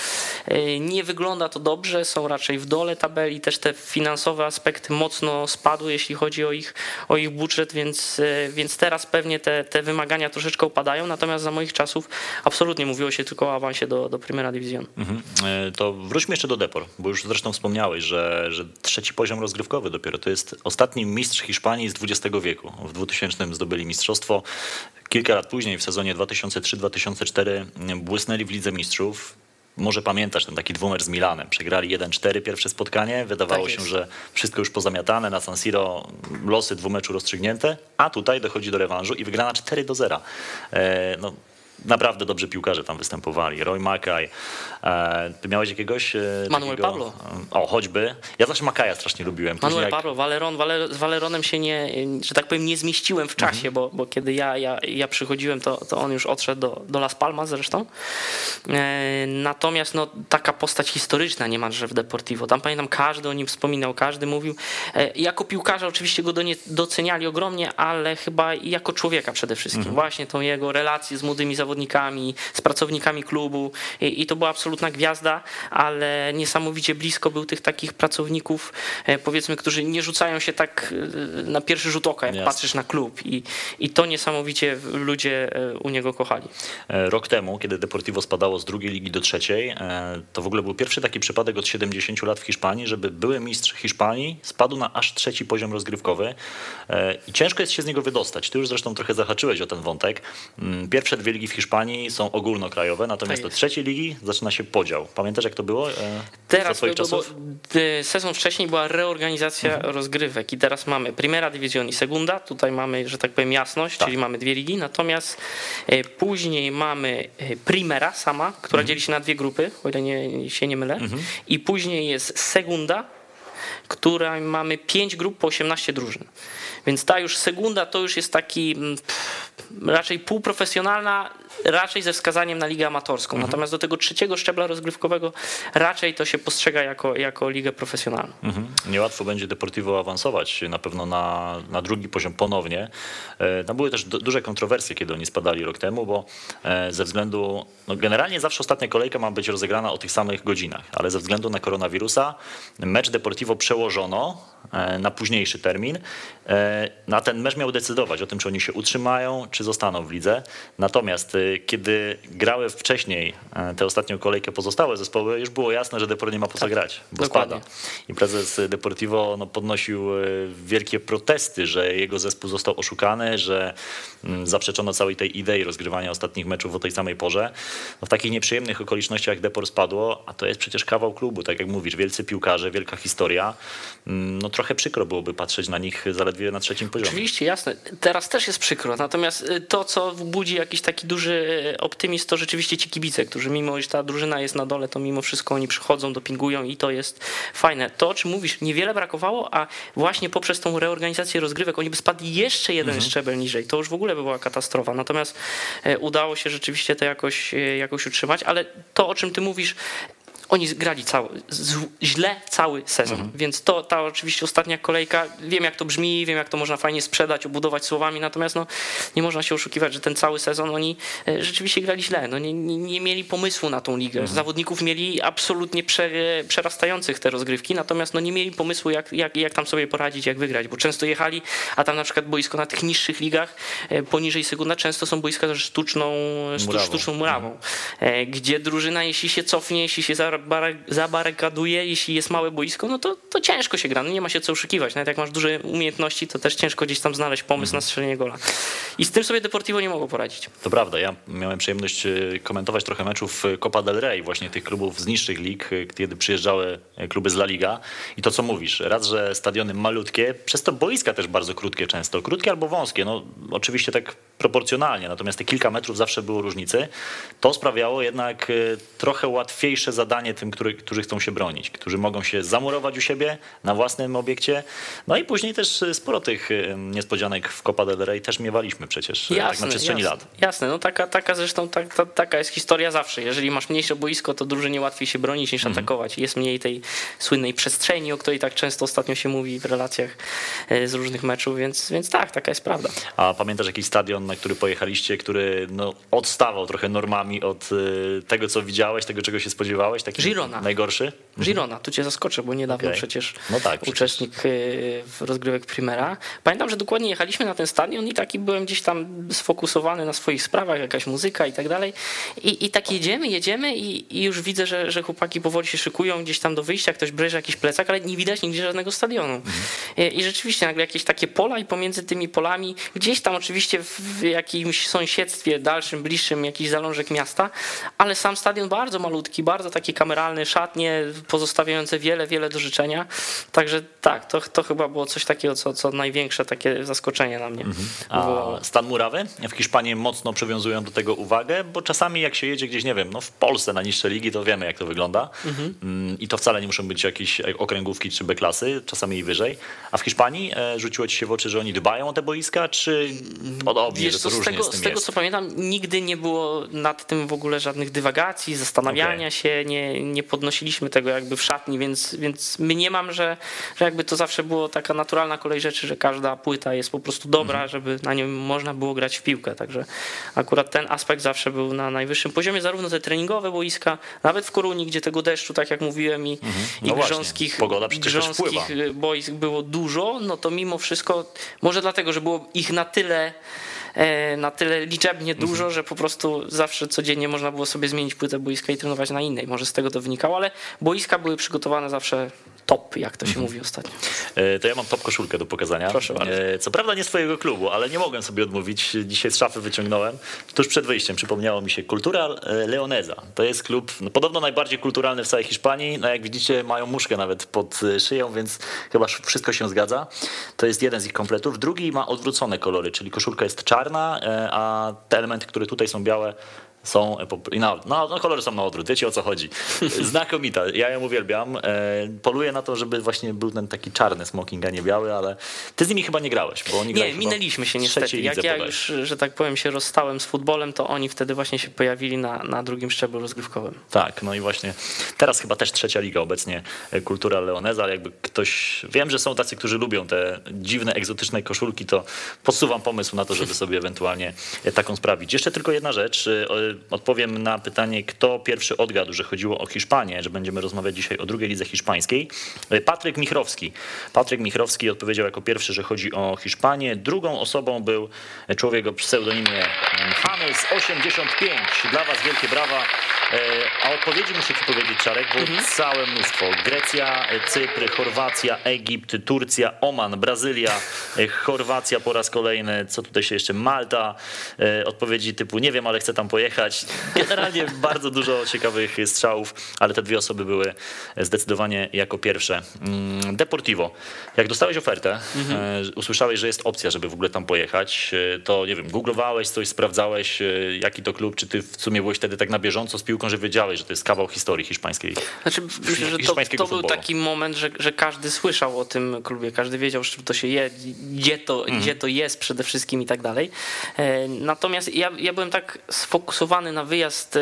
[SPEAKER 3] e, nie wygląda to dobrze, są raczej w dole tabeli, też te finansowe aspekty mocno spadły, jeśli chodzi o ich, o ich budżet, więc, e, więc teraz pewnie te, te wymagania troszeczkę upadają, natomiast za moich czasów absolutnie mówiło się tylko o awansie do, do Primera Division.
[SPEAKER 2] Mhm. E, To wróćmy jeszcze do Depor, bo już zresztą wspomniałeś, że, że trzeci poziom rozgrywkowy dopiero to jest ostatni mistrz Hiszpanii z XX wieku. W 2000 zdobyli mistrzostwo. Kilka lat później, w sezonie 2003-2004, błysnęli w Lidze Mistrzów. Może pamiętasz ten taki dwumer z Milanem. Przegrali 1-4 pierwsze spotkanie. Wydawało
[SPEAKER 3] Tak
[SPEAKER 2] się, że wszystko już pozamiatane. Na San Siro losy dwumeczu rozstrzygnięte, a tutaj dochodzi do rewanżu i wygrana 4 do 0. E, no, naprawdę dobrzy piłkarze tam występowali. Roy Makaj. E, ty miałeś jakiegoś... E,
[SPEAKER 3] Manuel
[SPEAKER 2] takiego,
[SPEAKER 3] Pablo.
[SPEAKER 2] O, choćby. Ja zawsze Makaja strasznie lubiłem. Później
[SPEAKER 3] Manuel
[SPEAKER 2] jak-
[SPEAKER 3] Pablo, Valeron, Valer, z Valeronem się nie, że tak powiem, nie zmieściłem w czasie,
[SPEAKER 2] Mhm.
[SPEAKER 3] bo, bo kiedy ja, ja, ja przychodziłem, to, to on już odszedł do, do Las Palmas zresztą. E, natomiast no, taka postać historyczna niemalże w Deportivo. Tam pamiętam, każdy o nim wspominał, każdy mówił. E, jako piłkarza oczywiście go do nie, doceniali ogromnie, ale chyba i jako człowieka przede wszystkim.
[SPEAKER 2] Mhm.
[SPEAKER 3] Właśnie tą jego relację z młodymi zawodnikami, z pracownikami klubu i, i to była absolutna gwiazda, ale niesamowicie blisko był tych takich pracowników, e, powiedzmy, którzy nie rzucają się tak e, na pierwszy rzut oka, jak
[SPEAKER 2] Jasne.
[SPEAKER 3] patrzysz na klub i, i to niesamowicie ludzie e, u niego kochali.
[SPEAKER 2] Rok temu, kiedy Deportivo spadało z drugiej ligi do trzeciej, to w ogóle był pierwszy taki przypadek od 70 lat w Hiszpanii, żeby były mistrz Hiszpanii spadł na aż trzeci poziom rozgrywkowy i ciężko jest się z niego wydostać. Ty już zresztą trochę zahaczyłeś o ten wątek. Mm, Pierwsze dwie ligi w Hiszpanii są ogólnokrajowe, natomiast
[SPEAKER 3] Tak
[SPEAKER 2] do trzeciej ligi zaczyna się podział. Pamiętasz jak to było? e,
[SPEAKER 3] Teraz,
[SPEAKER 2] swoich
[SPEAKER 3] bo,
[SPEAKER 2] czasów?
[SPEAKER 3] e, sezon wcześniej była reorganizacja
[SPEAKER 2] Mhm.
[SPEAKER 3] rozgrywek i teraz mamy Primera División i Segunda, tutaj mamy, że tak powiem, jasność,
[SPEAKER 2] Tak.
[SPEAKER 3] czyli mamy dwie ligi, natomiast e, później mamy e, Primera sama, która
[SPEAKER 2] Mhm.
[SPEAKER 3] dzieli się na dwie grupy, o ile nie, się nie mylę, i później jest Segunda, która mamy 5 grup po 18 drużyn. Więc ta już segunda to już jest taki mm, pff, raczej półprofesjonalna, raczej ze wskazaniem na ligę amatorską.
[SPEAKER 2] Mhm.
[SPEAKER 3] Natomiast do tego trzeciego szczebla rozgrywkowego raczej to się postrzega jako, jako ligę profesjonalną.
[SPEAKER 2] Mhm. Niełatwo będzie Deportivo awansować na pewno na, na drugi poziom ponownie. E, Tam były też du- duże kontrowersje, kiedy oni spadali rok temu, bo e, ze względu, no generalnie zawsze ostatnia kolejka ma być rozegrana o tych samych godzinach, ale ze względu na koronawirusa mecz Deportivo przełożono e, na późniejszy termin. Na ten mecz miał decydować o tym, czy oni się utrzymają, czy zostaną w lidze. Natomiast e, kiedy grały wcześniej e, tę ostatnią kolejkę pozostałe zespoły, już było jasne, że Depor nie ma po co grać, bo
[SPEAKER 3] dokładnie.
[SPEAKER 2] spada. I prezes Deportivo no, podnosił e, wielkie protesty, że jego zespół został oszukany, że mm, zaprzeczono całej tej idei rozgrywania ostatnich meczów o tej samej porze. No, w takich nieprzyjemnych okolicznościach Depor spadło, a to jest przecież kawał klubu, tak jak mówisz, wielcy piłkarze, wielka historia. Mm, No trochę przykro byłoby patrzeć na nich zaledwie na trzecim poziomie.
[SPEAKER 3] Oczywiście, jasne. Teraz też jest przykro. Natomiast to, co budzi jakiś taki duży y, optymizm, to rzeczywiście ci kibice, którzy mimo, iż ta drużyna jest na dole, to mimo wszystko oni przychodzą, dopingują i to jest fajne. To, o czym mówisz, niewiele brakowało, a właśnie poprzez tą reorganizację rozgrywek oni by spadli jeszcze jeden szczebel niżej. To już w ogóle by była katastrofa. Natomiast e, udało się rzeczywiście to jakoś, e, jakoś utrzymać, ale to, o czym ty mówisz, oni grali cały, źle cały sezon, więc to ta oczywiście ostatnia kolejka, wiem jak to brzmi, wiem jak to można fajnie sprzedać, obudować słowami, natomiast no, nie można się oszukiwać, że ten cały sezon oni e, rzeczywiście grali źle, no, nie, nie, nie mieli pomysłu na tą ligę, zawodników mieli absolutnie prze, przerastających te rozgrywki, natomiast no, nie mieli pomysłu jak, jak, jak tam sobie poradzić, jak wygrać, bo często jechali, a tam na przykład boisko na tych niższych ligach, e, poniżej sekunda, często są boiska ze sztuczną, sztu,
[SPEAKER 2] Murawą.
[SPEAKER 3] sztuczną murawą, e, gdzie drużyna jeśli się cofnie, jeśli się zabarykaduje, jeśli jest małe boisko, no to, to ciężko się gra, no nie ma się co oszukiwać. Nawet jak masz duże umiejętności, to też ciężko gdzieś tam znaleźć pomysł na strzelenie gola. I z tym sobie Deportivo nie mogło poradzić.
[SPEAKER 2] To prawda, ja miałem przyjemność e, komentować trochę meczów e, Copa del Rey, właśnie tych klubów z niższych lig, e, kiedy przyjeżdżały kluby z La Liga. I to co mówisz, raz, że stadiony malutkie, przez to boiska też bardzo krótkie często, krótkie albo wąskie, no oczywiście tak proporcjonalnie, natomiast te kilka metrów zawsze było różnicy. To sprawiało jednak trochę łatwiejsze zadanie tym, który, którzy chcą się bronić, którzy mogą się zamurować u siebie na własnym obiekcie. No i później też e, sporo tych e, niespodzianek w Copa del Rey też miewaliśmy przecież e, tak na przestrzeni
[SPEAKER 3] jasne,
[SPEAKER 2] lat.
[SPEAKER 3] Jasne, no taka, taka zresztą tak, ta, taka jest historia zawsze. Jeżeli masz mniejsze boisko, to drużynie łatwiej się bronić niż
[SPEAKER 2] Mhm.
[SPEAKER 3] atakować. Jest mniej tej słynnej przestrzeni, o której tak często ostatnio się mówi w relacjach e, z różnych meczów, więc, więc tak, taka jest prawda.
[SPEAKER 2] A pamiętasz jakiś stadion, na który pojechaliście, który no, odstawał trochę normami od tego, co widziałeś, tego, czego się spodziewałeś? Taki
[SPEAKER 3] Girona.
[SPEAKER 2] Najgorszy?
[SPEAKER 3] Girona, tu cię zaskoczę, bo niedawno
[SPEAKER 2] Okej.
[SPEAKER 3] przecież
[SPEAKER 2] No tak, przecież.
[SPEAKER 3] uczestnik e, w rozgrywek Primera. Pamiętam, że dokładnie jechaliśmy na ten stadion i taki byłem gdzieś tam sfokusowany na swoich sprawach, jakaś muzyka i tak dalej. I, i tak jedziemy, jedziemy i, i już widzę, że, że chłopaki powoli się szykują gdzieś tam do wyjścia, ktoś bierze jakiś plecak, ale nie widać nigdzie żadnego stadionu.
[SPEAKER 2] Mhm.
[SPEAKER 3] I, I rzeczywiście nagle jakieś takie pola i pomiędzy tymi polami, gdzieś tam oczywiście w jakimś sąsiedztwie dalszym, bliższym jakiś zalążek miasta, ale sam stadion bardzo malutki, bardzo taki kameralny, szatnie pozostawiające wiele, wiele do życzenia. Także tak, to, to chyba było coś takiego, co, co największe takie zaskoczenie na mnie wywołało.
[SPEAKER 2] A stan murawy? W Hiszpanii mocno przywiązują do tego uwagę, bo czasami jak się jedzie gdzieś, nie wiem, no w Polsce na niższe ligi, to wiemy jak to wygląda. Mm, I to wcale nie muszą być jakieś okręgówki czy B-klasy, czasami i wyżej. A w Hiszpanii e, rzuciło ci się w oczy, że oni dbają o te boiska, czy podobnie,
[SPEAKER 3] Wiesz
[SPEAKER 2] że to
[SPEAKER 3] co, z
[SPEAKER 2] różnie
[SPEAKER 3] tego,
[SPEAKER 2] z
[SPEAKER 3] z tego co pamiętam, nigdy nie było nad tym w ogóle żadnych dywagacji, zastanawiania
[SPEAKER 2] Okej.
[SPEAKER 3] się, nie, nie podnosiliśmy tego jakby w szatni, więc, więc mniemam, że, że jakby to zawsze było taka naturalna kolej rzeczy, że każda płyta jest po prostu dobra,
[SPEAKER 2] Mhm.
[SPEAKER 3] żeby na nią można było grać w piłkę, także akurat ten aspekt zawsze był na najwyższym poziomie, zarówno te treningowe boiska, nawet w Koruni, gdzie tego deszczu, tak jak mówiłem, i,
[SPEAKER 2] No
[SPEAKER 3] i grząskich, grząskich
[SPEAKER 2] wpływa.
[SPEAKER 3] boisk było dużo, no to mimo wszystko, może dlatego, że było ich na tyle e, na tyle liczebnie
[SPEAKER 2] Mhm.
[SPEAKER 3] dużo, że po prostu zawsze codziennie można było sobie zmienić płytę boiska i trenować na innej. Może z tego to wynikało, ale boiska były przygotowane zawsze top, jak to się
[SPEAKER 2] Mhm.
[SPEAKER 3] mówi ostatnio.
[SPEAKER 2] E, To ja mam top koszulkę do pokazania.
[SPEAKER 3] Proszę bardzo.
[SPEAKER 2] E, Co prawda nie z twojego klubu, ale nie mogłem sobie odmówić. Dzisiaj z szafy wyciągnąłem. Tuż przed wyjściem przypomniało mi się Kultura Leoneza. To jest klub no, podobno najbardziej kulturalny w całej Hiszpanii. No, jak widzicie mają muszkę nawet pod e, szyją, więc chyba wszystko się zgadza. To jest jeden z ich kompletów. Drugi ma odwrócone kolory, czyli koszulka jest czarna, e, a te elementy, które tutaj są białe, są epop- no, no, no kolory są na odwrót, wiecie o co chodzi. Znakomita, ja ją uwielbiam. E, poluję na to, żeby właśnie był ten taki czarny smoking, a nie biały, ale ty z nimi chyba nie grałeś, bo oni
[SPEAKER 3] Nie, minęliśmy się niestety. Jak ja już, że tak powiem, się rozstałem z futbolem, to oni wtedy właśnie się pojawili na, na drugim szczeblu rozgrywkowym.
[SPEAKER 2] Tak, no i właśnie teraz chyba też trzecia liga obecnie, e, kultura leoneza, ale jakby ktoś, wiem, że są tacy, którzy lubią te dziwne, egzotyczne koszulki, to podsuwam pomysł na to, żeby sobie ewentualnie e, taką sprawić. Jeszcze tylko jedna rzecz, e, odpowiem na pytanie, kto pierwszy odgadł, że chodziło o Hiszpanię, że będziemy rozmawiać dzisiaj o drugiej lidze hiszpańskiej. E, Patryk Michrowski. Patryk Michrowski odpowiedział jako pierwszy, że chodzi o Hiszpanię. Drugą osobą był człowiek o pseudonimie Hannes 85. Dla was wielkie brawa. E, A odpowiedzi muszę ci powiedzieć, Czarek, bo całe mnóstwo. Grecja, e, Cypr, Chorwacja, Egipt, Turcja, Oman, Brazylia, e, Chorwacja po raz kolejny, co tutaj się jeszcze, Malta. Odpowiedzi typu nie wiem, ale chcę tam pojechać. Generalnie bardzo dużo ciekawych strzałów, ale te dwie osoby były zdecydowanie jako pierwsze. Mm, Deportivo. Jak dostałeś ofertę, e, usłyszałeś, że jest opcja, żeby w ogóle tam pojechać, to nie wiem, googlowałeś coś, sprawdzałeś, jaki to klub, czy ty w sumie byłeś wtedy tak na bieżąco z piłką, że wiedziałeś, że to jest kawał historii hiszpańskiej.
[SPEAKER 3] Znaczy, myślę, że to, to był taki moment, że, że każdy słyszał o tym klubie, każdy wiedział, czym to się je, gdzie to,
[SPEAKER 2] Mhm.
[SPEAKER 3] gdzie to jest przede wszystkim i tak dalej. E, Natomiast ja, ja byłem tak sfokusowany na wyjazd.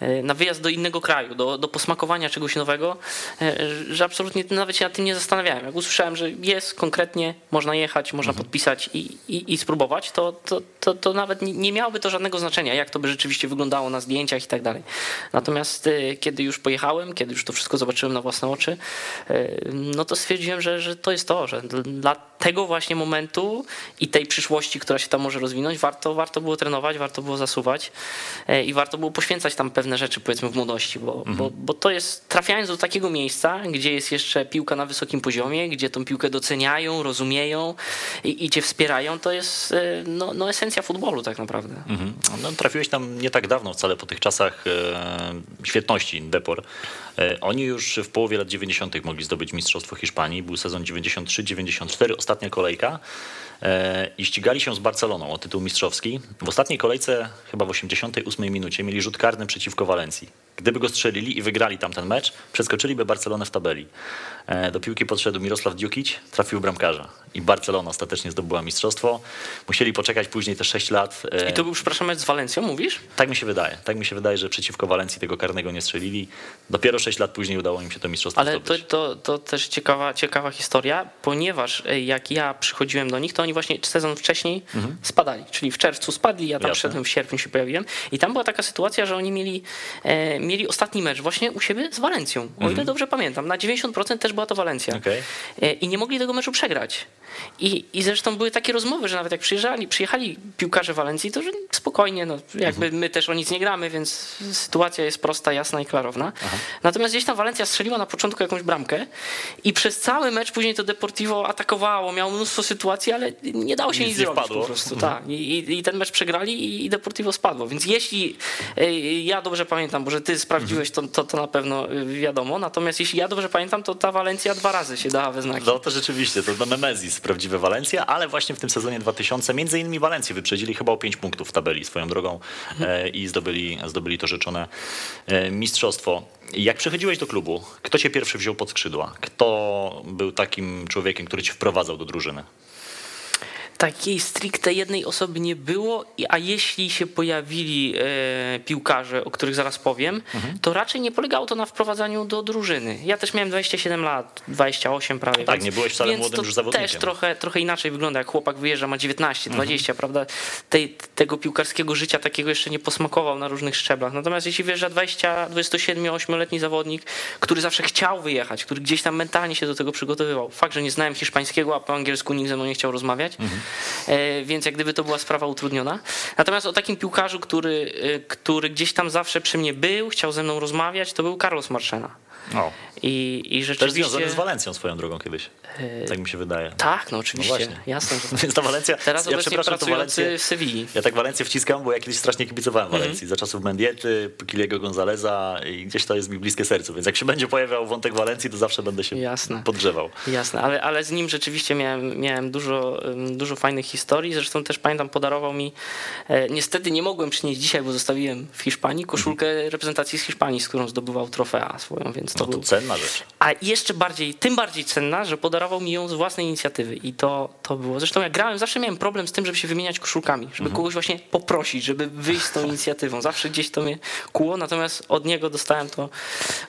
[SPEAKER 3] E, Na wyjazd do innego kraju, do, do posmakowania czegoś nowego, e, że absolutnie nawet się nad tym nie zastanawiałem. Jak usłyszałem, że jest konkretnie, można jechać, można
[SPEAKER 2] Mhm.
[SPEAKER 3] podpisać i, i, i spróbować, to, to, to, to nawet nie, miałoby to żadnego znaczenia, jak to by rzeczywiście wyglądało na zdjęciach i tak dalej. Natomiast e, kiedy już pojechałem, kiedy już to wszystko zobaczyłem na własne oczy, no to stwierdziłem, że, że to jest to, że dla tego właśnie momentu i tej przyszłości, która się tam może rozwinąć, warto, warto było trenować, warto było zasuwać i warto było poświęcać tam pewne rzeczy, powiedzmy w młodości, bo, bo, bo to jest, trafiając do takiego miejsca, gdzie jest jeszcze piłka na wysokim poziomie, gdzie tą piłkę doceniają, rozumieją i, i cię wspierają, to jest e, no, no esencja futbolu tak naprawdę.
[SPEAKER 2] Mhm. No, trafiłeś tam nie tak dawno wcale po tych czasach e, świetności Depor. E, oni już w połowie lat 90. mogli zdobyć Mistrzostwo Hiszpanii. Był sezon 93-94, ostatnia kolejka. E, I ścigali się z Barceloną o tytuł mistrzowski. W ostatniej kolejce, chyba w 88 minucie, mieli rzut karny przeciwko Walencji. Gdyby go strzelili i wygrali tamten mecz, przeskoczyliby Barcelonę w tabeli. E, Do piłki podszedł Mirosław Dziukic, trafił bramkarza. I Barcelona ostatecznie zdobyła mistrzostwo. Musieli poczekać później te 6 lat. e,
[SPEAKER 3] I to był, przepraszam, mecz z Walencją, mówisz?
[SPEAKER 2] tak mi się wydaje. Tak mi się wydaje, że przeciwko Walencji tego karnego nie strzelili. Dopiero 6 lat później udało im się to mistrzostwo
[SPEAKER 3] Ale to,
[SPEAKER 2] zdobyć.
[SPEAKER 3] to, to też ciekawa, ciekawa historia, ponieważ e, jak ja przychodziłem do nich, to oni właśnie sezon wcześniej spadali, czyli w czerwcu spadli, ja tam
[SPEAKER 2] Mhm. Jasne.
[SPEAKER 3] przyszedłem w sierpniu się pojawiłem i tam była taka sytuacja, że oni mieli, e, mieli ostatni mecz właśnie u siebie z Walencją, o ile dobrze pamiętam. Na 90% też była to Walencja.
[SPEAKER 2] Mhm. Okej.
[SPEAKER 3] E, I nie mogli tego meczu przegrać. I, I zresztą były takie rozmowy, że nawet jak przyjeżdżali, przyjechali piłkarze Walencji, to że spokojnie, no, jakby
[SPEAKER 2] Mhm.
[SPEAKER 3] my też o nic nie gramy, więc sytuacja jest prosta, jasna i klarowna. Natomiast gdzieś tam Walencja strzeliła na początku jakąś bramkę i przez cały mecz później to Deportivo atakowało, miało mnóstwo sytuacji, ale nie dało się
[SPEAKER 2] Nic
[SPEAKER 3] nic, zrobić
[SPEAKER 2] wpadło.
[SPEAKER 3] po prostu. Tak. I, i- ten mecz przegrali i- i Deportivo spadło. Więc jeśli e, ja dobrze pamiętam, bo że ty sprawdziłeś, to, to, to na pewno e, wiadomo. Natomiast jeśli ja dobrze pamiętam, to ta Walencja dwa razy się dała we znaki.
[SPEAKER 2] No to rzeczywiście, to do Nemezis, prawdziwe Walencja, ale właśnie w tym sezonie 2000 między innymi Walencję wyprzedzili chyba o 5 punktów w tabeli swoją drogą e, i zdobyli, zdobyli to rzeczone e, mistrzostwo. Jak przychodziłeś do klubu, kto cię pierwszy wziął pod skrzydła? Kto był takim człowiekiem, który cię wprowadzał do drużyny?
[SPEAKER 3] Takiej stricte jednej osoby nie było, i- a jeśli się pojawili e, piłkarze, o których zaraz powiem,
[SPEAKER 2] Mhm.
[SPEAKER 3] to raczej nie polegało to na wprowadzaniu do drużyny. Ja też miałem 27 lat, 28 prawie.
[SPEAKER 2] tak, nie byłeś wcale
[SPEAKER 3] więc
[SPEAKER 2] młodym
[SPEAKER 3] to
[SPEAKER 2] już zawodnikiem.
[SPEAKER 3] też trochę, trochę inaczej wygląda, jak chłopak wyjeżdża, ma 19,
[SPEAKER 2] Mhm.
[SPEAKER 3] 20, prawda? Tej, tego piłkarskiego życia takiego jeszcze nie posmakował na różnych szczeblach. Natomiast jeśli wyjeżdża 20, 27-letni zawodnik, który zawsze chciał wyjechać, który gdzieś tam mentalnie się do tego przygotowywał. Fakt, że nie znałem hiszpańskiego, a po angielsku nikt ze mną nie chciał rozmawiać, e, więc jak gdyby to była sprawa utrudniona. Natomiast o takim piłkarzu, który, e, który gdzieś tam zawsze przy mnie był, chciał ze mną rozmawiać, to był Carlos Marchena.
[SPEAKER 2] O.
[SPEAKER 3] I, i
[SPEAKER 2] Też
[SPEAKER 3] rzeczywiście...
[SPEAKER 2] związany z Walencją swoją drogą kiedyś. Tak mi się wydaje.
[SPEAKER 3] Tak, no oczywiście,
[SPEAKER 2] No
[SPEAKER 3] jasne, że tak.
[SPEAKER 2] Więc ta Walencja,
[SPEAKER 3] Teraz
[SPEAKER 2] ja przepraszam, to Walencję,
[SPEAKER 3] w Sewilli.
[SPEAKER 2] ja tak Walencję wciskam, bo ja kiedyś strasznie kibicowałem
[SPEAKER 3] Mhm.
[SPEAKER 2] Walencji. Za czasów Mendiety, Kiliego Gonzaleza i gdzieś to jest mi bliskie sercu. Więc jak się będzie pojawiał wątek Walencji, to zawsze będę się
[SPEAKER 3] Jasne.
[SPEAKER 2] podgrzewał.
[SPEAKER 3] Jasne, ale, ale z nim rzeczywiście miałem, miałem dużo, dużo fajnych historii. Zresztą też pamiętam, podarował mi. E, niestety nie mogłem przynieść dzisiaj, bo zostawiłem w Hiszpanii koszulkę reprezentacji z Hiszpanii, z którą zdobywał trofea swoją, więc to
[SPEAKER 2] No to cenna rzecz.
[SPEAKER 3] A jeszcze bardziej, tym bardziej cenna, że podarował mi ją z własnej inicjatywy i to, to było. Zresztą jak grałem, zawsze miałem problem z tym, żeby się wymieniać koszulkami, żeby kogoś właśnie poprosić, żeby wyjść z tą inicjatywą. Zawsze gdzieś to mnie kuło, natomiast od niego dostałem to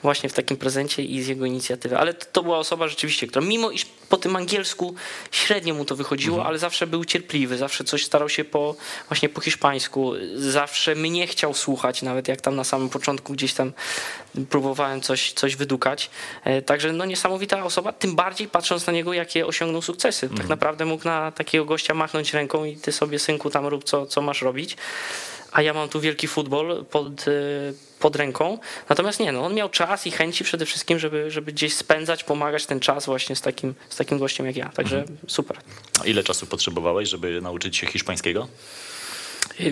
[SPEAKER 3] właśnie w takim prezencie i z jego inicjatywy. Ale to, to była osoba rzeczywiście, która mimo iż po tym angielsku średnio mu to wychodziło, ale zawsze był cierpliwy, zawsze coś starał się po, właśnie po hiszpańsku, zawsze mnie chciał słuchać, nawet jak tam na samym początku gdzieś tam próbowałem coś, coś wydukać. E, Także no niesamowita osoba, tym bardziej patrząc na niego, jakie osiągnął sukcesy. Tak naprawdę mógł na takiego gościa machnąć ręką i ty sobie synku tam rób co, co masz robić. A ja mam tu wielki futbol pod, e, pod ręką. Natomiast nie, no on miał czas i chęci przede wszystkim, żeby, żeby gdzieś spędzać, pomagać ten czas właśnie z takim, z takim gościem jak ja. Także super.
[SPEAKER 2] A Ile czasu potrzebowałeś, żeby nauczyć się hiszpańskiego?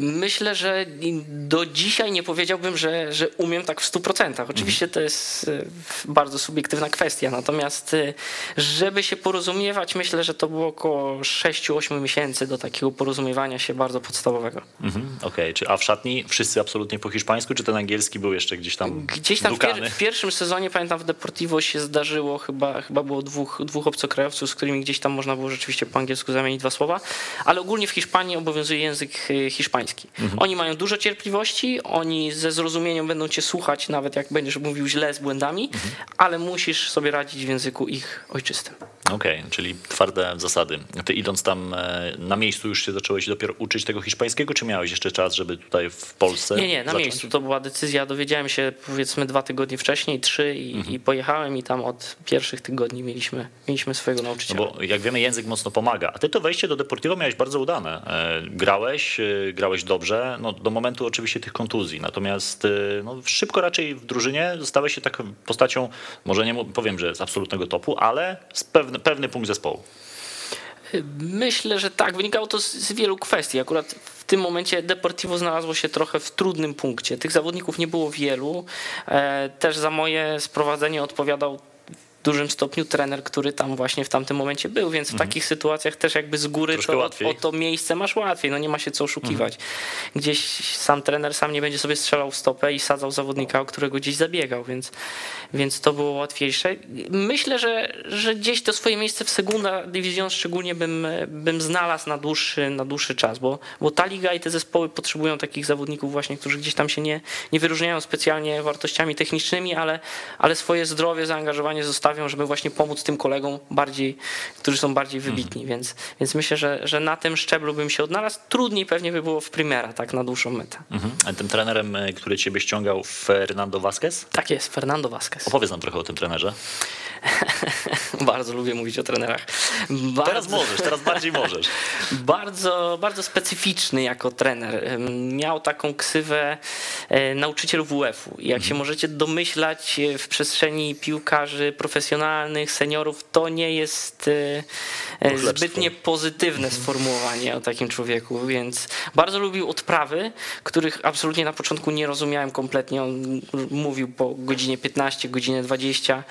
[SPEAKER 3] Myślę, że do dzisiaj nie powiedziałbym, że, że umiem tak w 100%. Oczywiście to jest e, bardzo subiektywna kwestia, natomiast e, żeby się porozumiewać, myślę, że to było około 6-8 miesięcy do takiego porozumiewania się bardzo podstawowego.
[SPEAKER 2] Mhm, Okej, Czy a w szatni wszyscy absolutnie po hiszpańsku, czy ten angielski był jeszcze gdzieś tam
[SPEAKER 3] Gdzieś tam w, pier w pierwszym sezonie, pamiętam, w Deportivo się zdarzyło, chyba, chyba było dwóch, dwóch obcokrajowców, z którymi gdzieś tam można było rzeczywiście po angielsku zamienić dwa słowa, ale ogólnie w Hiszpanii obowiązuje język e, hiszpański. Oni mają dużo cierpliwości, oni ze zrozumieniem będą cię słuchać, nawet jak będziesz mówił źle z błędami, ale musisz sobie radzić w języku ich ojczystym.
[SPEAKER 2] Okej, czyli twarde zasady. Ty idąc tam e, na miejscu już się zacząłeś dopiero uczyć tego hiszpańskiego, czy miałeś jeszcze czas, żeby tutaj w Polsce
[SPEAKER 3] Nie, nie, na
[SPEAKER 2] zacząć?
[SPEAKER 3] miejscu. To była decyzja. Dowiedziałem się powiedzmy dwa tygodnie wcześniej, trzy i, i pojechałem i tam od pierwszych tygodni mieliśmy, mieliśmy swojego
[SPEAKER 2] No
[SPEAKER 3] nauczyciela.
[SPEAKER 2] bo jak wiemy, język mocno pomaga. A ty to wejście do Deportivo miałeś bardzo udane. E, Grałeś, e, grałeś dobrze, no, do momentu oczywiście tych kontuzji. Natomiast no, szybko raczej w drużynie zostałeś się taką postacią, może nie powiem, że z absolutnego topu, ale z pewny, pewny punkt zespołu.
[SPEAKER 3] Myślę, że tak. Wynikało to z, z wielu kwestii. Akurat w tym momencie Deportivo znalazło się trochę w trudnym punkcie. Tych zawodników nie było wielu. E, Też za moje sprowadzenie odpowiadał dużym stopniu trener, który tam właśnie w tamtym momencie był, więc w takich sytuacjach też jakby z góry
[SPEAKER 2] Troszkę
[SPEAKER 3] to,
[SPEAKER 2] łatwiej.
[SPEAKER 3] o to miejsce masz łatwiej, no nie ma się co oszukiwać. Gdzieś sam trener sam nie będzie sobie strzelał w stopę i sadzał zawodnika, o którego gdzieś zabiegał, więc, więc to było łatwiejsze. Myślę, że, że gdzieś to swoje miejsce w Segunda Division szczególnie bym, bym znalazł na dłuższy, na dłuższy czas, bo, bo ta liga i te zespoły potrzebują takich zawodników właśnie, którzy gdzieś tam się nie, nie wyróżniają specjalnie wartościami technicznymi, ale, ale swoje zdrowie, zaangażowanie zostawią, żeby właśnie pomóc tym kolegom bardziej, którzy są bardziej wybitni, więc, więc myślę, że, że na tym szczeblu bym się odnalazł. Trudniej pewnie by było w Primera, tak na dłuższą metę.
[SPEAKER 2] Mhm. A tym trenerem, e, który ciebie ściągał, Fernando Vázquez?
[SPEAKER 3] Tak jest, Fernando Vázquez.
[SPEAKER 2] Opowiedz nam trochę o tym trenerze.
[SPEAKER 3] Bardzo lubię mówić o trenerach. Bardzo,
[SPEAKER 2] Teraz możesz, teraz bardziej możesz.
[SPEAKER 3] Bardzo, bardzo specyficzny jako trener. Miał taką ksywę e, nauczyciel WF-u. Jak się możecie domyślać e, w przestrzeni piłkarzy profesjonalnych, seniorów, to nie jest e, zbytnie pozytywne sformułowanie o takim człowieku, więc bardzo lubił odprawy, których absolutnie na początku nie rozumiałem kompletnie. On mówił po godzinie 15, godzinie 20,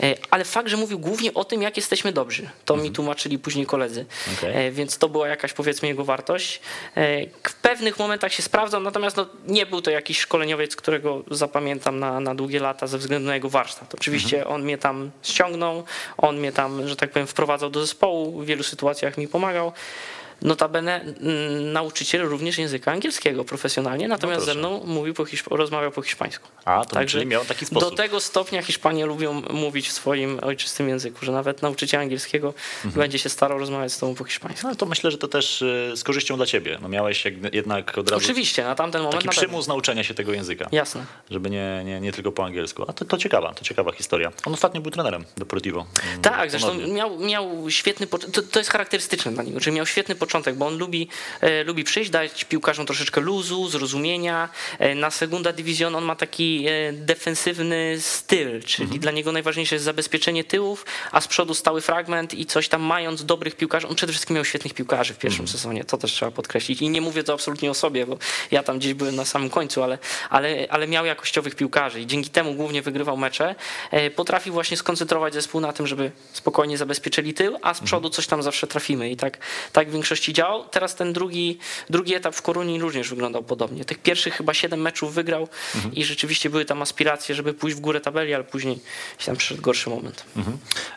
[SPEAKER 3] e, ale fakt, że mówił głównie o tym, jak jesteśmy dobrzy. To mi tłumaczyli później koledzy.
[SPEAKER 2] Okej.
[SPEAKER 3] E, Więc to była jakaś powiedzmy jego wartość. E, W pewnych momentach się sprawdzał, natomiast no, nie był to jakiś szkoleniowiec, którego zapamiętam na, na długie lata ze względu na jego warsztat. Oczywiście on mnie tam ściągnął, on mnie tam, że tak powiem, wprowadzał do zespołu, w wielu sytuacjach mi pomagał. Notabene mm, nauczyciel również języka angielskiego profesjonalnie, natomiast ze
[SPEAKER 2] No proszę.
[SPEAKER 3] mną mówił po hiszp- rozmawiał po hiszpańsku.
[SPEAKER 2] A, to czyli miał taki sposób.
[SPEAKER 3] Do tego stopnia Hiszpanie lubią mówić w swoim ojczystym języku, że nawet nauczyciel angielskiego
[SPEAKER 2] Mhm.
[SPEAKER 3] będzie się starał rozmawiać z tobą po hiszpańsku.
[SPEAKER 2] No to myślę, że to też e, z korzyścią dla ciebie. No miałeś jednak od razu
[SPEAKER 3] Oczywiście, na tamten moment
[SPEAKER 2] taki
[SPEAKER 3] na
[SPEAKER 2] przymus nauczenia się tego języka.
[SPEAKER 3] Jasne.
[SPEAKER 2] Żeby nie, nie, nie tylko po angielsku. A to, to ciekawa, to ciekawa historia. On ostatnio był trenerem Deportivo.
[SPEAKER 3] Tak, zresztą miał, miał świetny to, to jest charakterystyczne dla niego, że miał świetny początek początek, bo on lubi, e, lubi przyjść, dać piłkarzom troszeczkę luzu, zrozumienia. E, na Segunda Division on ma taki e, defensywny styl, czyli
[SPEAKER 2] Mhm.
[SPEAKER 3] dla niego najważniejsze jest zabezpieczenie tyłów, a z przodu stały fragment i coś tam mając dobrych piłkarzy. On przede wszystkim miał świetnych piłkarzy w pierwszym
[SPEAKER 2] Mhm.
[SPEAKER 3] sezonie, to też trzeba podkreślić. I nie mówię to absolutnie o sobie, bo ja tam gdzieś byłem na samym końcu, ale, ale, ale miał jakościowych piłkarzy i dzięki temu głównie wygrywał mecze. E, Potrafi właśnie skoncentrować zespół na tym, żeby spokojnie zabezpieczyli tył, a z przodu coś tam zawsze trafimy i tak, tak w większości działał. Teraz ten drugi, drugi etap w Koruni również wyglądał podobnie. Tych pierwszych chyba siedem meczów wygrał i rzeczywiście były tam aspiracje, żeby pójść w górę tabeli, ale później się tam przyszedł gorszy moment.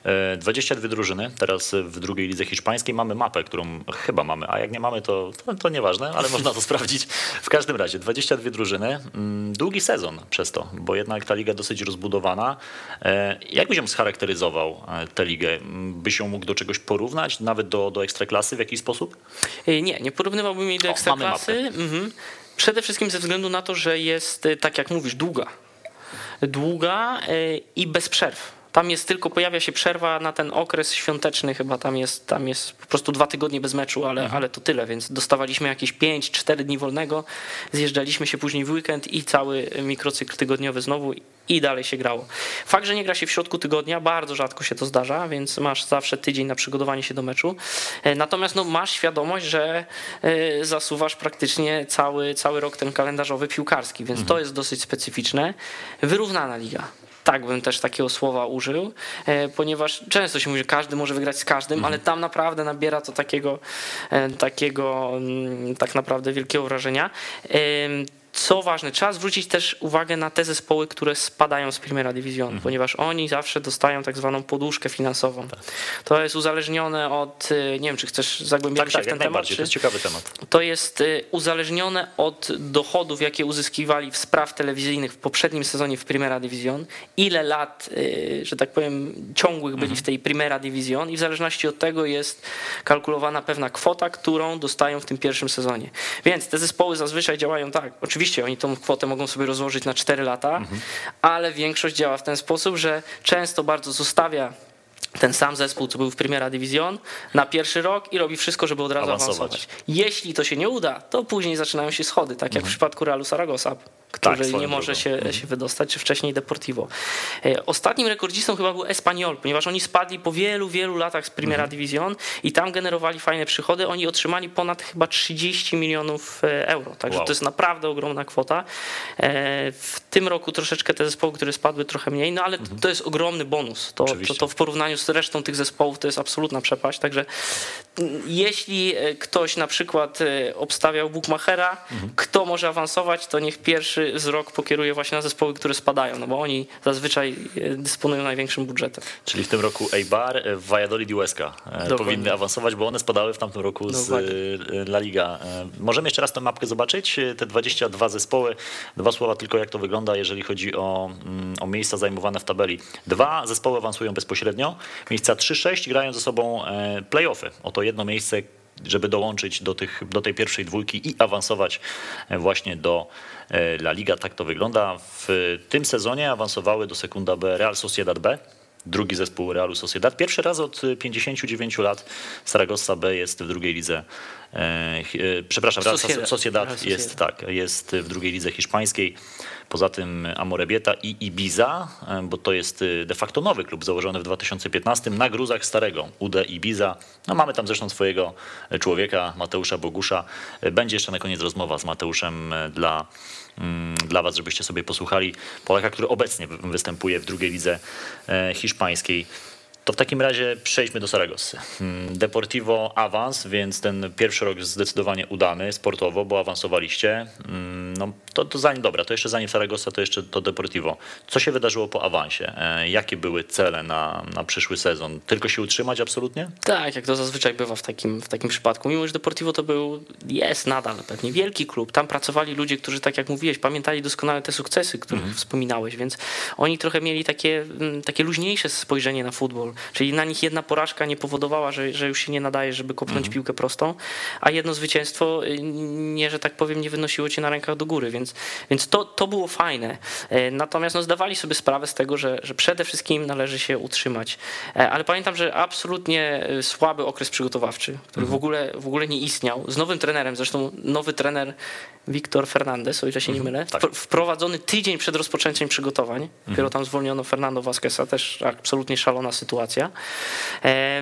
[SPEAKER 2] E, 22 drużyny, teraz w drugiej lidze hiszpańskiej mamy mapę, którą chyba mamy, a jak nie mamy, to, to, to nieważne, ale można to sprawdzić. W każdym razie 22 drużyny, mm, długi sezon przez to, bo jednak ta liga dosyć rozbudowana. E, Jak byś ją scharakteryzował, e, tę ligę? M, Byś ją mógł do czegoś porównać, nawet do, do ekstraklasy w jakiś sposób?
[SPEAKER 3] Y, Nie, nie porównywałbym jej do
[SPEAKER 2] O,
[SPEAKER 3] ekstraklasy. Mhm. Przede wszystkim ze względu na to, że jest, y, tak jak mówisz, długa. Długa y, i bez przerw. Tam jest tylko, pojawia się przerwa na ten okres świąteczny, chyba tam jest, tam jest po prostu dwa tygodnie bez meczu, ale, ale to tyle, więc dostawaliśmy jakieś 5-4 dni wolnego, zjeżdżaliśmy się później w weekend i cały mikrocykl tygodniowy znowu i dalej się grało. Fakt, że nie gra się w środku tygodnia, bardzo rzadko się to zdarza, więc masz zawsze tydzień na przygotowanie się do meczu. E, Natomiast no, masz świadomość, że e, zasuwasz praktycznie cały, cały rok ten kalendarzowy piłkarski, więc to jest dosyć specyficzne. Wyrównana liga. Tak bym też takiego słowa użył, e, ponieważ często się mówi, że każdy może wygrać z każdym, ale tam naprawdę nabiera to takiego, e, takiego mm, tak naprawdę wielkiego wrażenia. Co ważne, trzeba zwrócić też uwagę na te zespoły, które spadają z Primera Division, ponieważ oni zawsze dostają tak zwaną poduszkę finansową. To jest uzależnione od, e, nie wiem, czy chcesz zagłębiać
[SPEAKER 2] Tak,
[SPEAKER 3] się
[SPEAKER 2] tak,
[SPEAKER 3] w ten temat, czy...
[SPEAKER 2] to jest ciekawy temat.
[SPEAKER 3] To jest y, uzależnione od dochodów, jakie uzyskiwali w spraw telewizyjnych w poprzednim sezonie w Primera Division, ile lat, y, że tak powiem, ciągłych byli w tej Primera Division i w zależności od tego jest kalkulowana pewna kwota, którą dostają w tym pierwszym sezonie. Więc te zespoły zazwyczaj działają tak. Oczywiście oni tą kwotę mogą sobie rozłożyć na 4 lata, ale większość działa w ten sposób, że często bardzo zostawia ten sam zespół, co był w Primera Division, na pierwszy rok i robi wszystko, żeby od razu
[SPEAKER 2] Awansować.
[SPEAKER 3] awansować. Jeśli to się nie uda, to później zaczynają się schody, tak jak w przypadku Realu Saragossa, który
[SPEAKER 2] Tak,
[SPEAKER 3] nie może się, się wydostać, czy wcześniej Deportivo. E, Ostatnim rekordzistą chyba był Espanyol, ponieważ oni spadli po wielu, wielu latach z Primera Division i tam generowali fajne przychody. Oni otrzymali ponad chyba 30 milionów e, euro, także
[SPEAKER 2] Wow.
[SPEAKER 3] to jest naprawdę ogromna kwota. E, W tym roku troszeczkę te zespoły, które spadły trochę mniej, no ale to jest ogromny bonus. To, to, to w porównaniu z resztą tych zespołów to jest absolutna przepaść, także mm, jeśli ktoś na przykład obstawiał Bookmachera, kto może awansować, to niech pierwszy wzrok pokieruje właśnie na zespoły, które spadają, no bo oni zazwyczaj e, dysponują największym budżetem.
[SPEAKER 2] Czyli w tym roku Eibar, e, Valladolid i Huesca e,
[SPEAKER 3] Dokładnie.
[SPEAKER 2] powinny awansować, bo one spadały w tamtym roku z
[SPEAKER 3] Dokładnie.
[SPEAKER 2] e, La Liga. Możemy jeszcze raz tę mapkę zobaczyć, te 22 zespoły. Dwa słowa tylko jak to wygląda, jeżeli chodzi o, mm, o miejsca zajmowane w tabeli. Dwa zespoły awansują bezpośrednio, miejsca 3-6 grają ze sobą playoffy. Oto jedno miejsce żeby dołączyć do, tych, do tej pierwszej dwójki i awansować e, właśnie do e, La Liga. Tak to wygląda. W tym sezonie awansowały do Sekunda B Real Sociedad B, drugi zespół Realu Sociedad. Pierwszy raz od 59 lat Saragossa B jest w drugiej lidze. E, e, przepraszam, Real
[SPEAKER 3] Sociedad.
[SPEAKER 2] Sociedad, jest tak, jest w drugiej lidze hiszpańskiej. Poza tym Amorebieta i Ibiza, e, bo to jest de facto nowy klub założony w 2015 na gruzach starego UD Ibiza. No mamy tam zresztą swojego człowieka, Mateusza Bogusza. Będzie jeszcze na koniec rozmowa z Mateuszem dla, dla was, żebyście sobie posłuchali Polaka, który obecnie wy- występuje w drugiej lidze e, hiszpańskiej. To w takim razie przejdźmy do Saragossy. Mm, Deportivo awans, więc ten pierwszy rok zdecydowanie udany sportowo, bo awansowaliście. Mm, No, to, to zanim, dobra, to jeszcze zanim Saragossa, to jeszcze to Deportivo. Co się wydarzyło po awansie? E, Jakie były cele na, na przyszły sezon? Tylko się utrzymać absolutnie?
[SPEAKER 3] Tak, jak to zazwyczaj bywa w takim, w takim przypadku. Mimo, że Deportivo to był, jest nadal pewnie wielki klub. Tam pracowali ludzie, którzy, tak jak mówiłeś, pamiętali doskonale te sukcesy, których wspominałeś, więc oni trochę mieli takie, mm, takie luźniejsze spojrzenie na futbol. Czyli na nich jedna porażka nie powodowała, że, że już się nie nadaje, żeby kopnąć mhm. piłkę prostą, a jedno zwycięstwo y, nie, że tak powiem, nie wynosiło cię na rękach do góry, więc, więc to, to było fajne. E, natomiast no, zdawali sobie sprawę z tego, że, że przede wszystkim należy się utrzymać. E, ale pamiętam, że absolutnie y, słaby okres przygotowawczy, który mhm. w, ogóle, w ogóle nie istniał, z nowym trenerem, zresztą nowy trener Wiktor Fernandez, o ile się nie mhm. mylę, tak. wprowadzony tydzień przed rozpoczęciem przygotowań, mhm. dopiero tam zwolniono Fernando Vasqueza, też absolutnie szalona sytuacja.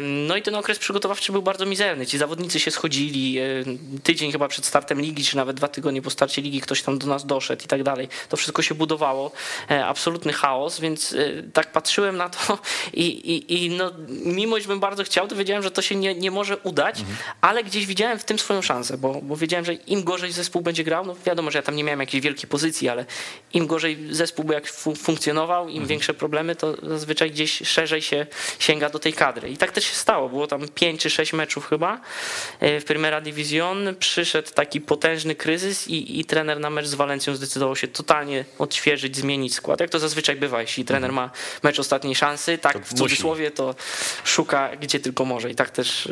[SPEAKER 3] No i ten okres przygotowawczy był bardzo mizerny. Ci zawodnicy się schodzili, tydzień chyba przed startem ligi, czy nawet dwa tygodnie po starcie ligi ktoś tam do nas doszedł i tak dalej. To wszystko się budowało. E, absolutny chaos, więc e, tak patrzyłem na to i, i, i no, mimo, że bym bardzo chciał, to wiedziałem, że to się nie, nie może udać, mhm. ale gdzieś widziałem w tym swoją szansę, bo, bo wiedziałem, że im gorzej zespół będzie grał, no wiadomo, że ja tam nie miałem jakiejś wielkiej pozycji, ale im gorzej zespół by jak funkcjonował, im mhm. większe problemy, to zazwyczaj gdzieś szerzej się sięga do tej kadry. I tak też się stało. Było tam pięć czy sześć meczów chyba e, w Primera Division. Przyszedł taki potężny kryzys i, i trener na mecz z Walencją zdecydował się totalnie odświeżyć, zmienić skład. Jak to zazwyczaj bywa, jeśli trener mhm. ma mecz ostatniej szansy, tak w cudzysłowie to szuka gdzie tylko może. I tak też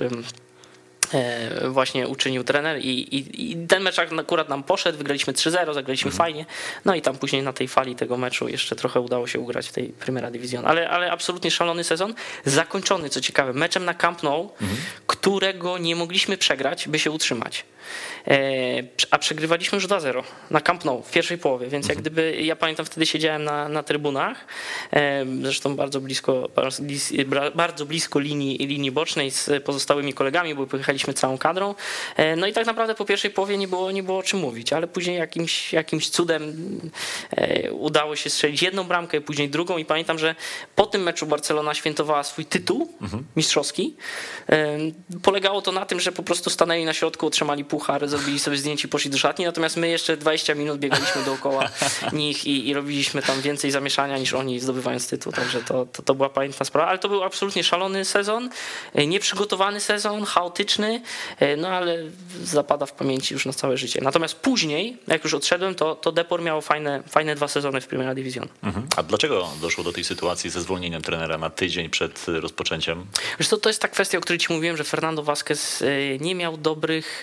[SPEAKER 3] właśnie uczynił trener i, i, i, ten mecz akurat nam poszedł, wygraliśmy 3-0, zagraliśmy mhm. fajnie, no i tam później na tej fali tego meczu jeszcze trochę udało się ugrać w tej Primera Division, ale, ale absolutnie szalony sezon, zakończony, co ciekawe, meczem na Camp Nou, mhm. którego nie mogliśmy przegrać, by się utrzymać. E, a przegrywaliśmy już 2-0 na Camp Nou w pierwszej połowie, więc jak mhm. gdyby, ja pamiętam wtedy siedziałem na, na trybunach, e, zresztą bardzo blisko, bardzo blisko linii, linii bocznej z pozostałymi kolegami, bo pojechaliśmy całą kadrą, e, no i tak naprawdę po pierwszej połowie nie było, nie było o czym mówić, ale później jakimś, jakimś cudem udało się strzelić jedną bramkę, później drugą. I pamiętam, że po tym meczu Barcelona świętowała swój tytuł mhm. mistrzowski. Polegało to na tym, że po prostu stanęli na środku, otrzymali puchar, zrobili sobie zdjęcie i poszli do szatni, natomiast my jeszcze 20 minut biegaliśmy dookoła nich i, i robiliśmy tam więcej zamieszania niż oni zdobywając tytuł, także to, to, to była pamiętna sprawa, ale to był absolutnie szalony sezon, e, nieprzygotowany sezon, chaotyczny, e, no ale zapada w pamięci już na całe życie. Natomiast później, jak już odszedłem, to, to Depor miało fajne, fajne dwa sezony w Primera Division.
[SPEAKER 2] Mhm. A dlaczego doszło do tej sytuacji ze zwolnieniem trenera na tydzień przed rozpoczęciem?
[SPEAKER 3] Wiesz, to, to jest ta kwestia, o której ci mówiłem, że Fernando Vázquez e, nie miał dobrych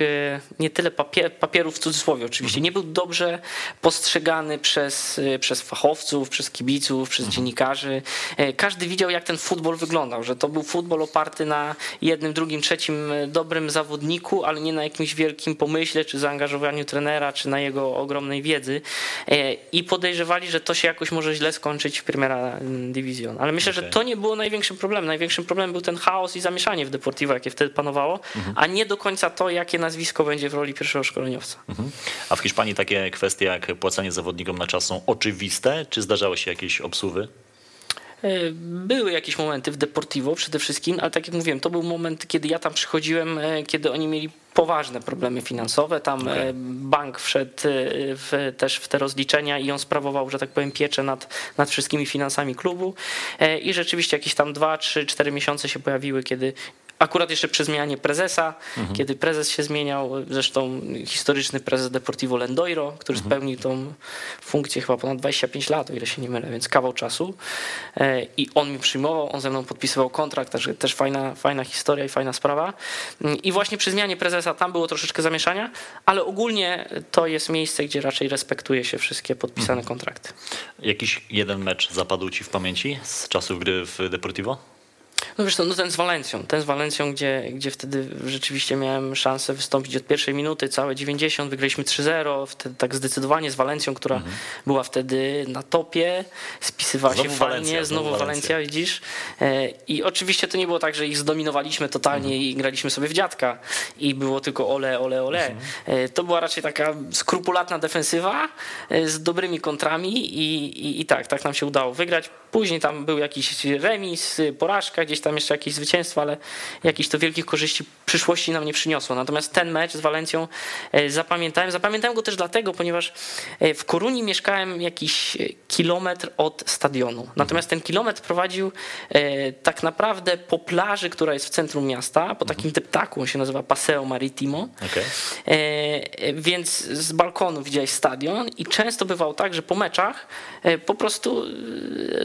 [SPEAKER 3] nie tyle papier, papierów w cudzysłowie oczywiście, nie był dobrze postrzegany przez, przez fachowców, przez kibiców, przez mhm. dziennikarzy. E, każdy widział, jak ten futbol wyglądał, że to był futbol oparty na jednym, drugim, trzecim e, dobrym zawodniku, ale nie na jakimś wielkim pomyśle, czy zaangażowaniu trenera, czy na jego ogromnej wiedzy. E, I podejrzewali, że to się jakoś może źle skończyć w Primera Division. Ale myślę, okay. że to nie było największym problemem. Największym problemem był ten chaos i zamieszanie w Deportivo, jakie wtedy panowało, mhm. a nie do końca to, jakie nazwisko będzie w roli pierwszego szkoleniowca. Mhm.
[SPEAKER 2] A w Hiszpanii takie kwestie jak płacenie zawodnikom na czas są oczywiste, czy zdarzały się jakieś obsuwy?
[SPEAKER 3] E, były jakieś momenty w Deportivo przede wszystkim, ale tak jak mówiłem, to był moment, kiedy ja tam przychodziłem, e, kiedy oni mieli poważne problemy finansowe. Tam okay. E, bank wszedł w, też w te rozliczenia i on sprawował, że tak powiem, pieczę nad, nad wszystkimi finansami klubu. I rzeczywiście jakieś tam dwa, trzy, cztery miesiące się pojawiły, kiedy Akurat jeszcze przy zmianie prezesa, mhm. kiedy prezes się zmieniał, zresztą historyczny prezes Deportivo Lendoiro, który mhm. spełnił tą funkcję chyba ponad 25 lat, o ile się nie mylę, więc kawał czasu. E, I on mi przyjmował, on ze mną podpisywał kontrakt, także też fajna, fajna historia i fajna sprawa. I właśnie przy zmianie prezesa tam było troszeczkę zamieszania, ale ogólnie to jest miejsce, gdzie raczej respektuje się wszystkie podpisane mhm. kontrakty.
[SPEAKER 2] Jakiś jeden mecz zapadł ci w pamięci z czasów gry w Deportivo?
[SPEAKER 3] No wiesz, no ten z Walencją, ten z Walencją, gdzie, gdzie wtedy rzeczywiście miałem szansę wystąpić od pierwszej minuty, całe 90, wygraliśmy 3-0, wtedy tak zdecydowanie z Walencją, która mhm. była wtedy na topie, spisywała znowu się Walencja, fajnie, znowu, znowu Walencja, widzisz. E, I oczywiście to nie było tak, że ich zdominowaliśmy totalnie mhm. i graliśmy sobie w dziadka i było tylko ole, ole, ole. Mhm. E, to była raczej taka skrupulatna defensywa e, z dobrymi kontrami i, i, i tak, tak nam się udało wygrać. Później tam był jakiś remis, porażka, gdzieś tam jeszcze jakieś zwycięstwa, ale jakichś to wielkich korzyści przyszłości nam nie przyniosło. Natomiast ten mecz z Walencją e, zapamiętałem. Zapamiętałem go też dlatego, ponieważ e, w Koruni mieszkałem jakiś kilometr od stadionu. Natomiast ten kilometr prowadził e, tak naprawdę po plaży, która jest w centrum miasta, po takim deptaku, on się nazywa Paseo Maritimo. Okay. Więc z balkonu widziałeś stadion i często bywało tak, że po meczach po prostu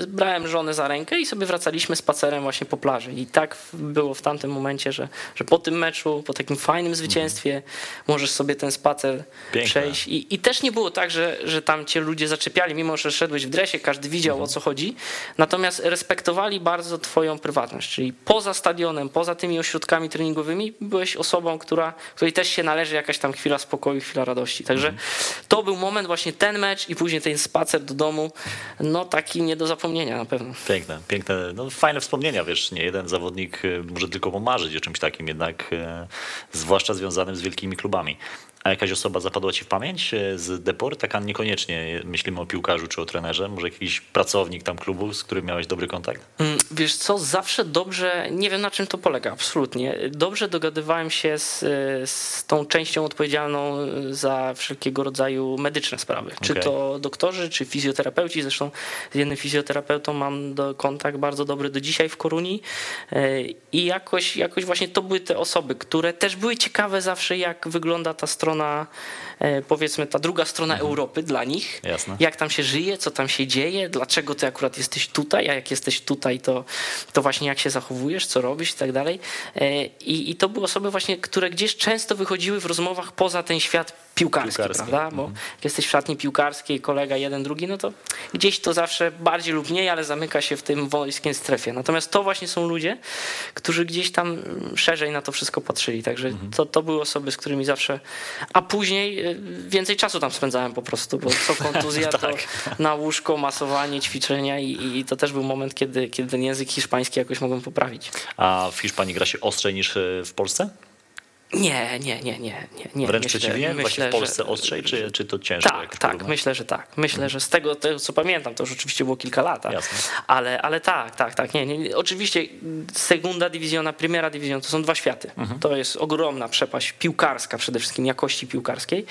[SPEAKER 3] brałem żonę za rękę i sobie wracaliśmy spacerem właśnie po plaży plaży. I tak było w tamtym momencie, że, że po tym meczu, po takim fajnym zwycięstwie możesz sobie ten spacer
[SPEAKER 2] Piękne.
[SPEAKER 3] przejść. I, I też nie było tak, że, że tam cię ludzie zaczepiali, mimo że szedłeś w dresie, każdy widział
[SPEAKER 2] Mhm.
[SPEAKER 3] o co chodzi. Natomiast respektowali bardzo twoją prywatność, czyli poza stadionem, poza tymi ośrodkami treningowymi byłeś osobą, która, której też się należy jakaś tam chwila spokoju, chwila radości. Także
[SPEAKER 2] Mhm.
[SPEAKER 3] to był moment właśnie ten mecz i później ten spacer do domu, no taki nie do zapomnienia na pewno.
[SPEAKER 2] Piękne, piękne, no fajne wspomnienia, wiesz, nie jeden zawodnik y, może tylko pomarzyć o czymś takim, jednak e, zwłaszcza związanym z wielkimi klubami. A jakaś osoba zapadła ci w pamięć e, z Deport? Taka niekoniecznie myślimy o piłkarzu czy o trenerze, może jakiś pracownik tam klubu, z którym miałeś dobry kontakt?
[SPEAKER 3] Mm, Wiesz co, zawsze dobrze, nie wiem na czym to polega, absolutnie. Dobrze dogadywałem się z, z tą częścią odpowiedzialną za wszelkiego rodzaju medyczne sprawy. Czy to doktorzy, czy fizjoterapeuci. Zresztą z jednym fizjoterapeutą mam do, kontakt bardzo dobry do dzisiaj w Koruni. E, I jakoś, jakoś właśnie to były te osoby, które też były ciekawe zawsze, jak wygląda ta strona, e, powiedzmy ta druga strona Europy dla nich
[SPEAKER 2] Jasne.
[SPEAKER 3] jak tam się żyje, co tam się dzieje, dlaczego ty akurat jesteś tutaj, a jak jesteś tutaj, to, to właśnie jak się zachowujesz, co robisz i tak dalej. E, I, I to były osoby właśnie, które gdzieś często wychodziły w rozmowach poza ten świat piłkarski,
[SPEAKER 2] Piłkarski.
[SPEAKER 3] prawda? Bo jak jesteś w szatni piłkarskiej, kolega jeden, drugi, no to gdzieś to zawsze bardziej lub mniej, ale zamyka się w tym wojskiej strefie. Natomiast to właśnie są ludzie, którzy gdzieś tam mm, szerzej na to wszystko patrzyli. Także to, to były osoby, z którymi zawsze. A później y, więcej czasu tam spędzałem po prostu, bo co kontuzja, to na łóżko, masowanie, ćwiczenia i, i to też był moment, kiedy, kiedy ten język hiszpański jakoś mogłem poprawić.
[SPEAKER 2] A w Hiszpanii gra się ostrzej niż e, w Polsce?
[SPEAKER 3] Nie, nie, nie, nie. nie.
[SPEAKER 2] Wręcz
[SPEAKER 3] Myślę-
[SPEAKER 2] przeciwnie? Właśnie
[SPEAKER 3] myślę,
[SPEAKER 2] w Polsce
[SPEAKER 3] że-
[SPEAKER 2] ostrzej, czy, czy to ciężko?
[SPEAKER 3] Tak, tak, myślę, że tak. Myślę, że z tego, tego, co pamiętam, to już oczywiście było kilka lat, ale, ale tak, tak, tak. Nie, nie. Oczywiście segunda dywizjona, primera dywizjon to są dwa światy.
[SPEAKER 2] Mhm.
[SPEAKER 3] To jest ogromna przepaść piłkarska, przede wszystkim jakości piłkarskiej.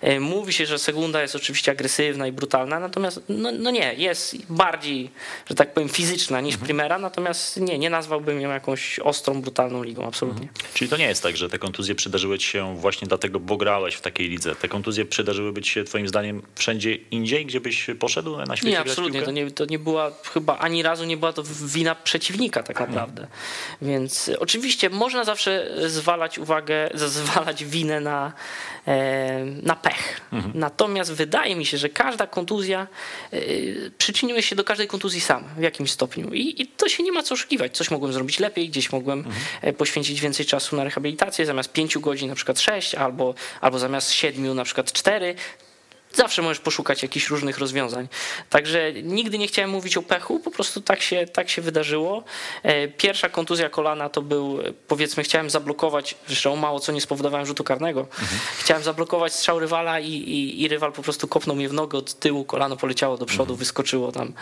[SPEAKER 3] E, Mówi się, że segunda jest oczywiście agresywna i brutalna, natomiast no, no nie, jest bardziej, że tak powiem, fizyczna niż
[SPEAKER 2] Mhm.
[SPEAKER 3] primera, natomiast nie, nie nazwałbym ją jakąś ostrą, brutalną ligą, absolutnie.
[SPEAKER 2] Czyli to nie jest tak, że te kontuzje przydarzyły ci się właśnie dlatego, bo grałeś w takiej lidze. Te kontuzje przydarzyłyby ci się twoim zdaniem wszędzie indziej, gdzie byś poszedł na świecie
[SPEAKER 3] Nie, absolutnie. To nie, to nie była chyba ani razu nie była to wina przeciwnika tak naprawdę. Więc oczywiście można zawsze zwalać uwagę, zwalać winę na, e, na pech. Natomiast wydaje mi się, że każda kontuzja e, przyczyniła się do każdej kontuzji sam w jakimś stopniu. I, I to się nie ma co oszukiwać. Coś mogłem zrobić lepiej, gdzieś mogłem e, poświęcić więcej czasu na rehabilitację, zamiast pięciu godzin na przykład sześć, albo, albo zamiast siedmiu na przykład cztery. Zawsze możesz poszukać jakichś różnych rozwiązań. Także nigdy nie chciałem mówić o pechu, po prostu tak się, tak się wydarzyło. E, Pierwsza kontuzja kolana to był, powiedzmy, chciałem zablokować, zresztą mało co nie spowodowałem rzutu karnego. Chciałem zablokować strzał rywala i, i, i rywal po prostu kopnął mnie w nogę od tyłu, kolano poleciało do przodu, wyskoczyło tam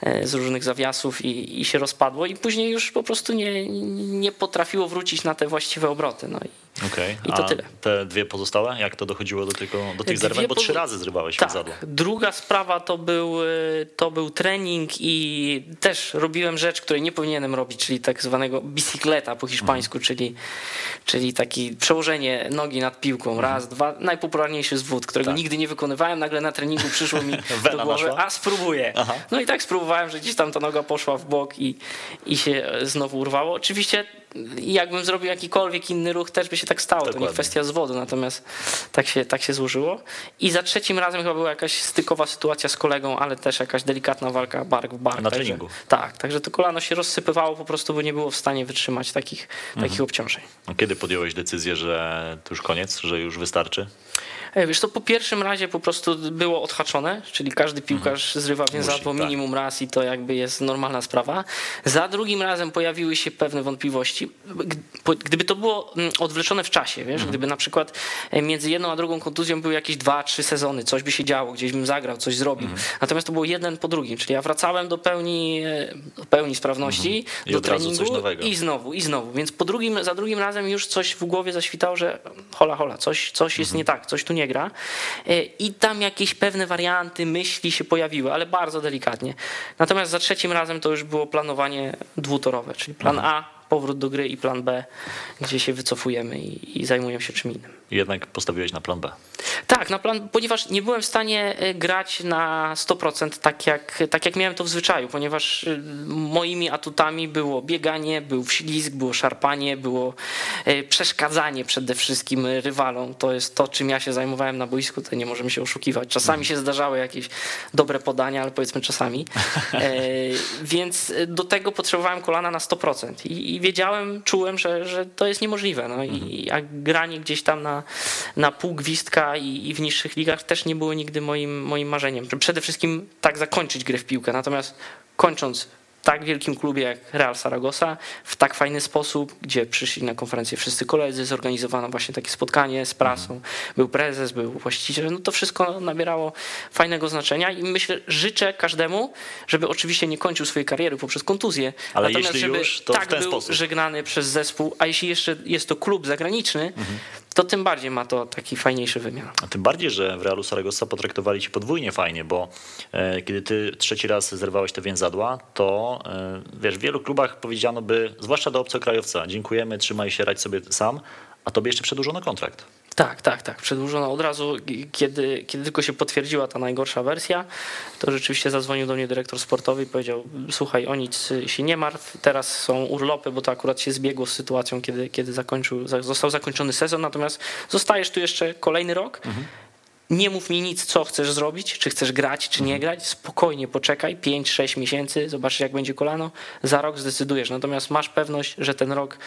[SPEAKER 3] e, z różnych zawiasów i, i się rozpadło i później już po prostu nie, nie potrafiło wrócić na te właściwe obroty. No
[SPEAKER 2] Okej.
[SPEAKER 3] I to
[SPEAKER 2] A
[SPEAKER 3] tyle.
[SPEAKER 2] te dwie pozostałe, jak to dochodziło do, tego, do tych zerwań? Bo trzy razy zrywałeś
[SPEAKER 3] Tak.
[SPEAKER 2] zadło.
[SPEAKER 3] Druga sprawa to był, y, to był trening i też robiłem rzecz, której nie powinienem robić, czyli tak zwanego bicicleta po hiszpańsku, czyli, czyli taki przełożenie nogi nad piłką. Raz, dwa. Najpopularniejszy zwód, którego
[SPEAKER 2] Tak.
[SPEAKER 3] nigdy nie wykonywałem. Nagle na treningu przyszło mi do głowy,
[SPEAKER 2] naszła?
[SPEAKER 3] a spróbuję.
[SPEAKER 2] Aha.
[SPEAKER 3] No i tak spróbowałem, że gdzieś tam ta noga poszła w bok i, i się znowu urwało. Oczywiście jakbym zrobił jakikolwiek inny ruch, też by się tak stało. To
[SPEAKER 2] Dokładnie.
[SPEAKER 3] nie kwestia zwodu, natomiast tak się, tak się złożyło. I za trzecim razem chyba była jakaś stykowa sytuacja z kolegą, ale też jakaś delikatna walka bark w bark.
[SPEAKER 2] Na
[SPEAKER 3] Także-
[SPEAKER 2] treningu.
[SPEAKER 3] Tak, także to kolano się rozsypywało po prostu, bo nie było w stanie wytrzymać takich,
[SPEAKER 2] Mhm.
[SPEAKER 3] takich obciążeń.
[SPEAKER 2] A Kiedy podjąłeś decyzję, że to już koniec, że już wystarczy?
[SPEAKER 3] E, Wiesz, to po pierwszym razie po prostu było odhaczone, czyli każdy piłkarz zrywa więzadło
[SPEAKER 2] tak.
[SPEAKER 3] minimum raz i to jakby jest normalna sprawa. Za drugim razem pojawiły się pewne wątpliwości. Gdyby to było mm, odwleczone w czasie, wiesz, gdyby na przykład e, między jedną a drugą kontuzją były jakieś dwa, trzy sezony, coś by się działo, gdzieś bym zagrał, coś zrobił. Natomiast to było jeden po drugim, czyli ja wracałem do pełni, e, do pełni sprawności,
[SPEAKER 2] I
[SPEAKER 3] do treningu i znowu, i znowu. Więc po drugim, za drugim razem już coś w głowie zaświtało, że hola, hola, coś, coś jest nie tak, coś tu nie gra. E, I tam jakieś pewne warianty, myśli się pojawiły, ale bardzo delikatnie. Natomiast za trzecim razem to już było planowanie dwutorowe, czyli plan A, powrót do gry i plan B, gdzie się wycofujemy i, i zajmujemy się czym innym.
[SPEAKER 2] Jednak postawiłeś na plan B.
[SPEAKER 3] Tak, na plan, ponieważ nie byłem w stanie e, grać na 100% tak jak, tak jak miałem to w zwyczaju, ponieważ e, moimi atutami było bieganie, był ślizg, było szarpanie, było e, przeszkadzanie przede wszystkim rywalom. To jest to, czym ja się zajmowałem na boisku, to nie możemy się oszukiwać. Czasami się zdarzały jakieś dobre podania, ale powiedzmy czasami. Więc do tego potrzebowałem kolana na 100% i, i wiedziałem, czułem, że, że to jest niemożliwe. No i jak granie gdzieś tam na, na pół gwizdka i, i, w niższych ligach też nie było nigdy moim, moim marzeniem. Przede wszystkim tak zakończyć grę w piłkę. Natomiast kończąc tak wielkim klubie jak Real Saragossa w tak fajny sposób, gdzie przyszli na konferencję wszyscy koledzy, zorganizowano właśnie takie spotkanie z prasą, był prezes, był właściciel, no to wszystko nabierało fajnego znaczenia i myślę, życzę każdemu, żeby oczywiście nie kończył swojej kariery poprzez kontuzję,
[SPEAKER 2] ale natomiast żeby już,
[SPEAKER 3] tak był
[SPEAKER 2] sposób.
[SPEAKER 3] żegnany przez zespół, a jeśli jeszcze jest to klub zagraniczny, mhm to tym bardziej ma to taki fajniejszy wymiar.
[SPEAKER 2] A tym bardziej, że w Realu Saragossa potraktowali ci podwójnie fajnie, bo e, kiedy ty trzeci raz zerwałeś te więzadła, to e, wiesz, w wielu klubach powiedziano by, zwłaszcza do obcokrajowca, dziękujemy, trzymaj się, radź sobie sam, a tobie jeszcze przedłużono kontrakt.
[SPEAKER 3] Tak, tak, tak. Przedłużono od razu, kiedy, kiedy tylko się potwierdziła ta najgorsza wersja, to rzeczywiście zadzwonił do mnie dyrektor sportowy i powiedział: Słuchaj, o nic się nie martw, teraz są urlopy, bo to akurat się zbiegło z sytuacją, kiedy, kiedy zakończył, został zakończony sezon, natomiast zostajesz tu jeszcze kolejny rok. Mhm. Nie mów mi nic, co chcesz zrobić, czy chcesz grać, czy nie mhm. grać. Spokojnie poczekaj, 5-6 miesięcy, zobaczysz, jak będzie kolano. Za rok zdecydujesz. Natomiast masz pewność, że ten rok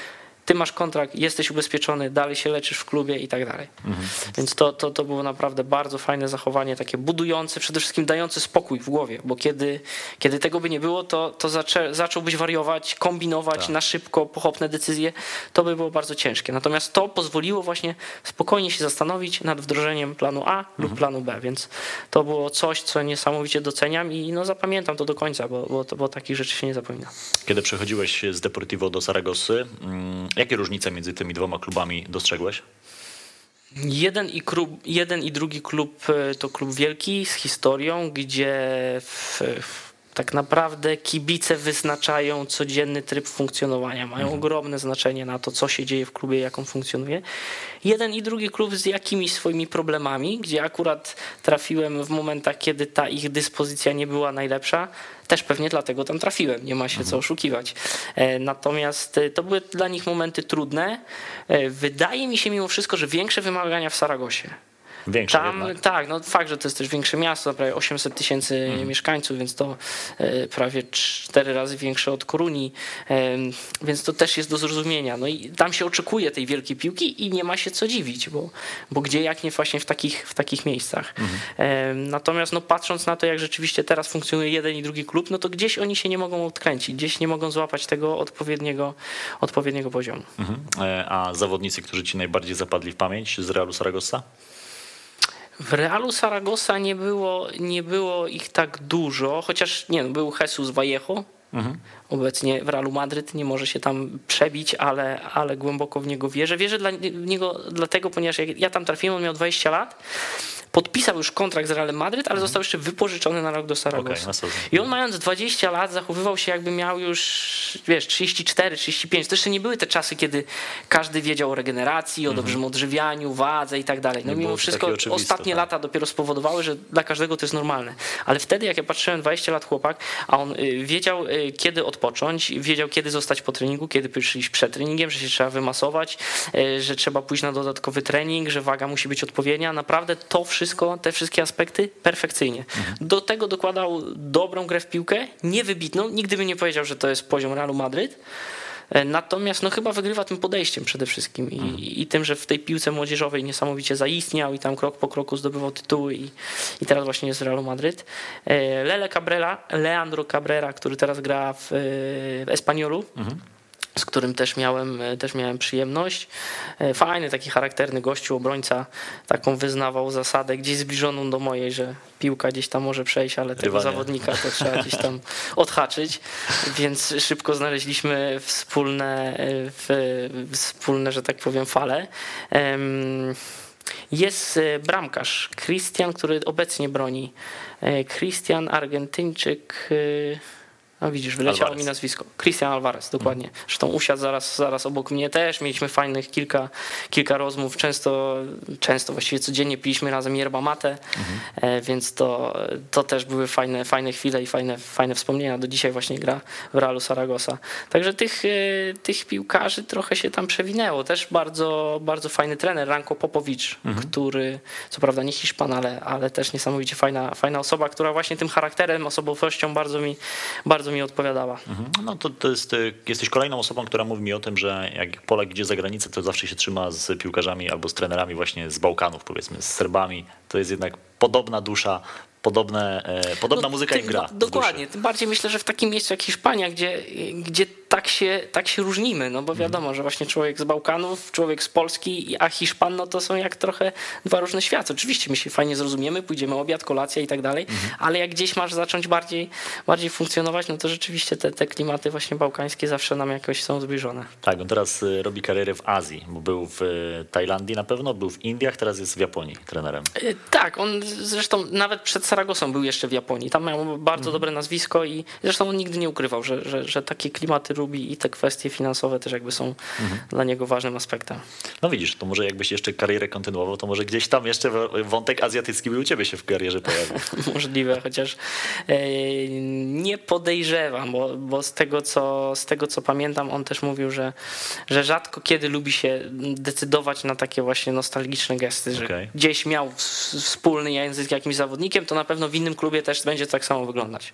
[SPEAKER 3] ty masz kontrakt, jesteś ubezpieczony, dalej się leczysz w klubie i tak dalej. Mhm. Więc to, to, to było naprawdę bardzo fajne zachowanie, takie budujące, przede wszystkim dające spokój w głowie, bo kiedy, kiedy tego by nie było, to, to zaczę, zacząłbyś wariować, kombinować tak. na szybko, pochopne decyzje, to by było bardzo ciężkie. Natomiast to pozwoliło właśnie spokojnie się zastanowić nad wdrożeniem planu A lub mhm. planu B, więc to było coś, co niesamowicie doceniam i no zapamiętam to do końca, bo, bo, bo takich rzeczy się nie zapomina.
[SPEAKER 2] Kiedy przechodziłeś z Deportivo do Saragossy, mm, Jakie różnice między tymi dwoma klubami dostrzegłeś?
[SPEAKER 3] Jeden i, klub, jeden i drugi klub e, to klub wielki z historią, gdzie w, w tak naprawdę kibice wyznaczają codzienny tryb funkcjonowania, mają mhm. ogromne znaczenie na to, co się dzieje w klubie, jak on funkcjonuje. Jeden i drugi klub z jakimiś swoimi problemami, gdzie akurat trafiłem w momentach, kiedy ta ich dyspozycja nie była najlepsza, też pewnie dlatego tam trafiłem, nie ma się co mhm. oszukiwać. E, natomiast e, to były dla nich momenty trudne. E, wydaje mi się mimo wszystko, że większe wymagania w Saragosie.
[SPEAKER 2] Większe
[SPEAKER 3] Tam, jednak. Tak, no fakt, że to jest też większe miasto, prawie 800 tysięcy hmm. mieszkańców, więc to e, prawie cztery razy większe od Koruni, więc to też jest do zrozumienia. No i tam się oczekuje tej wielkiej piłki i nie ma się co dziwić, bo, bo gdzie jak nie właśnie w takich, w takich miejscach. Hmm. Natomiast no, patrząc na to, jak rzeczywiście teraz funkcjonuje jeden i drugi klub, no to gdzieś oni się nie mogą odkręcić, gdzieś nie mogą złapać tego odpowiedniego, odpowiedniego poziomu.
[SPEAKER 2] Mhm. E, a zawodnicy, którzy ci najbardziej zapadli w pamięć z Realu Saragossa?
[SPEAKER 3] W Realu Saragossa nie było, nie było ich tak dużo, chociaż nie, był Jesus Vallejo, mhm. obecnie w Realu Madryt, nie może się tam przebić, ale, ale głęboko w niego wierzę. Wierzę dla niego dlatego, ponieważ ja tam trafiłem, on miał 20 lat podpisał już kontrakt z Realem Madryt, ale mhm. został jeszcze wypożyczony na rok do Saragossa. Okay, I on mając 20 lat zachowywał się jakby miał już, wiesz, 34, 35. To jeszcze nie były te czasy, kiedy każdy wiedział o regeneracji, o mhm. dobrym odżywianiu, wadze i tak dalej. No mimo wszystko ostatnie tak. lata dopiero spowodowały, że dla każdego to jest normalne. Ale wtedy, jak ja patrzyłem, 20 lat chłopak, a on y, wiedział, y, kiedy odpocząć, wiedział, kiedy zostać po treningu, kiedy przyjść przed treningiem, że się trzeba wymasować, y, że trzeba pójść na dodatkowy trening, że waga musi być odpowiednia. Naprawdę to wszystko wszystko, te wszystkie aspekty perfekcyjnie. Do tego dokładał dobrą grę w piłkę, niewybitną. Nigdy bym nie powiedział, że to jest poziom Realu Madryt. E, natomiast no chyba wygrywa tym podejściem przede wszystkim i, mhm. i, tym, że w tej piłce młodzieżowej niesamowicie zaistniał i tam krok po kroku zdobywał tytuły i, i teraz właśnie jest Realu Madryt. E, Lele Cabrera, Leandro Cabrera, który teraz gra w, w Espaniolu. Mhm z którym też miałem, e, też miałem przyjemność. E, fajny, taki charakterny gościu, obrońca, taką wyznawał zasadę gdzieś zbliżoną do mojej, że piłka gdzieś tam może przejść, ale tego Rywanie. zawodnika to trzeba gdzieś tam odhaczyć, więc szybko znaleźliśmy wspólne, e, wspólne że tak powiem, fale. Jest bramkarz, Christian, który obecnie broni. Christian, Argentyńczyk, No widzisz, wyleciało
[SPEAKER 2] Alvarez.
[SPEAKER 3] mi nazwisko. Christian Alvarez, dokładnie. Zresztą usiadł zaraz, zaraz obok mnie też. Mieliśmy fajnych kilka, kilka rozmów. Często, często, właściwie codziennie piliśmy razem yerba mate, e, więc to, to też były fajne, fajne chwile i fajne, fajne wspomnienia. Do dzisiaj właśnie gra w Realu Saragossa. Także tych, e, tych piłkarzy trochę się tam przewinęło. Też bardzo, bardzo fajny trener, Ranko Popowicz, który co prawda nie Hiszpan, ale, ale też niesamowicie fajna, fajna osoba, która właśnie tym charakterem, osobowością bardzo mi, bardzo mi odpowiadała.
[SPEAKER 2] Mhm. No to, to jest, y, jesteś kolejną osobą, która mówi mi o tym, że jak Polak idzie za granicę, to zawsze się trzyma z piłkarzami albo z trenerami właśnie z Bałkanów, powiedzmy, z Serbami. To jest jednak podobna dusza, podobne, e, podobna
[SPEAKER 3] No,
[SPEAKER 2] muzyka
[SPEAKER 3] tym-
[SPEAKER 2] im gra.
[SPEAKER 3] no, Dokładnie. Tym bardziej myślę, że w takim miejscu jak Hiszpania, gdzie, gdzie tak, się, tak się różnimy, no bo wiadomo, że właśnie człowiek z Bałkanów, człowiek z Polski, a Hiszpan, no to są jak trochę dwa różne światy. Oczywiście my się fajnie zrozumiemy, pójdziemy obiad, kolacja i tak dalej, ale jak gdzieś masz zacząć bardziej, bardziej funkcjonować, no to rzeczywiście te, te klimaty właśnie bałkańskie zawsze nam jakoś są zbliżone.
[SPEAKER 2] Tak, on teraz y, robi karierę w Azji, bo był w y, Tajlandii na pewno, był w Indiach, teraz jest w Japonii trenerem.
[SPEAKER 3] Y, Tak, on zresztą nawet przed Saragosą był jeszcze w Japonii. Tam miał bardzo dobre nazwisko i zresztą on nigdy nie ukrywał, że, że, że takie klimaty lubi i te kwestie finansowe też jakby są dla niego ważnym aspektem.
[SPEAKER 2] No widzisz, to może jakbyś jeszcze karierę kontynuował, to może gdzieś tam jeszcze wątek azjatycki by u ciebie się w karierze pojawił.
[SPEAKER 3] Możliwe, chociaż e, nie podejrzewam, bo, bo z, tego, co, z tego co pamiętam, on też mówił, że, że rzadko kiedy lubi się decydować na takie właśnie nostalgiczne gesty, że
[SPEAKER 2] Okej.
[SPEAKER 3] gdzieś miał wspólny język z jakimś zawodnikiem, to na pewno w innym klubie też będzie tak samo wyglądać.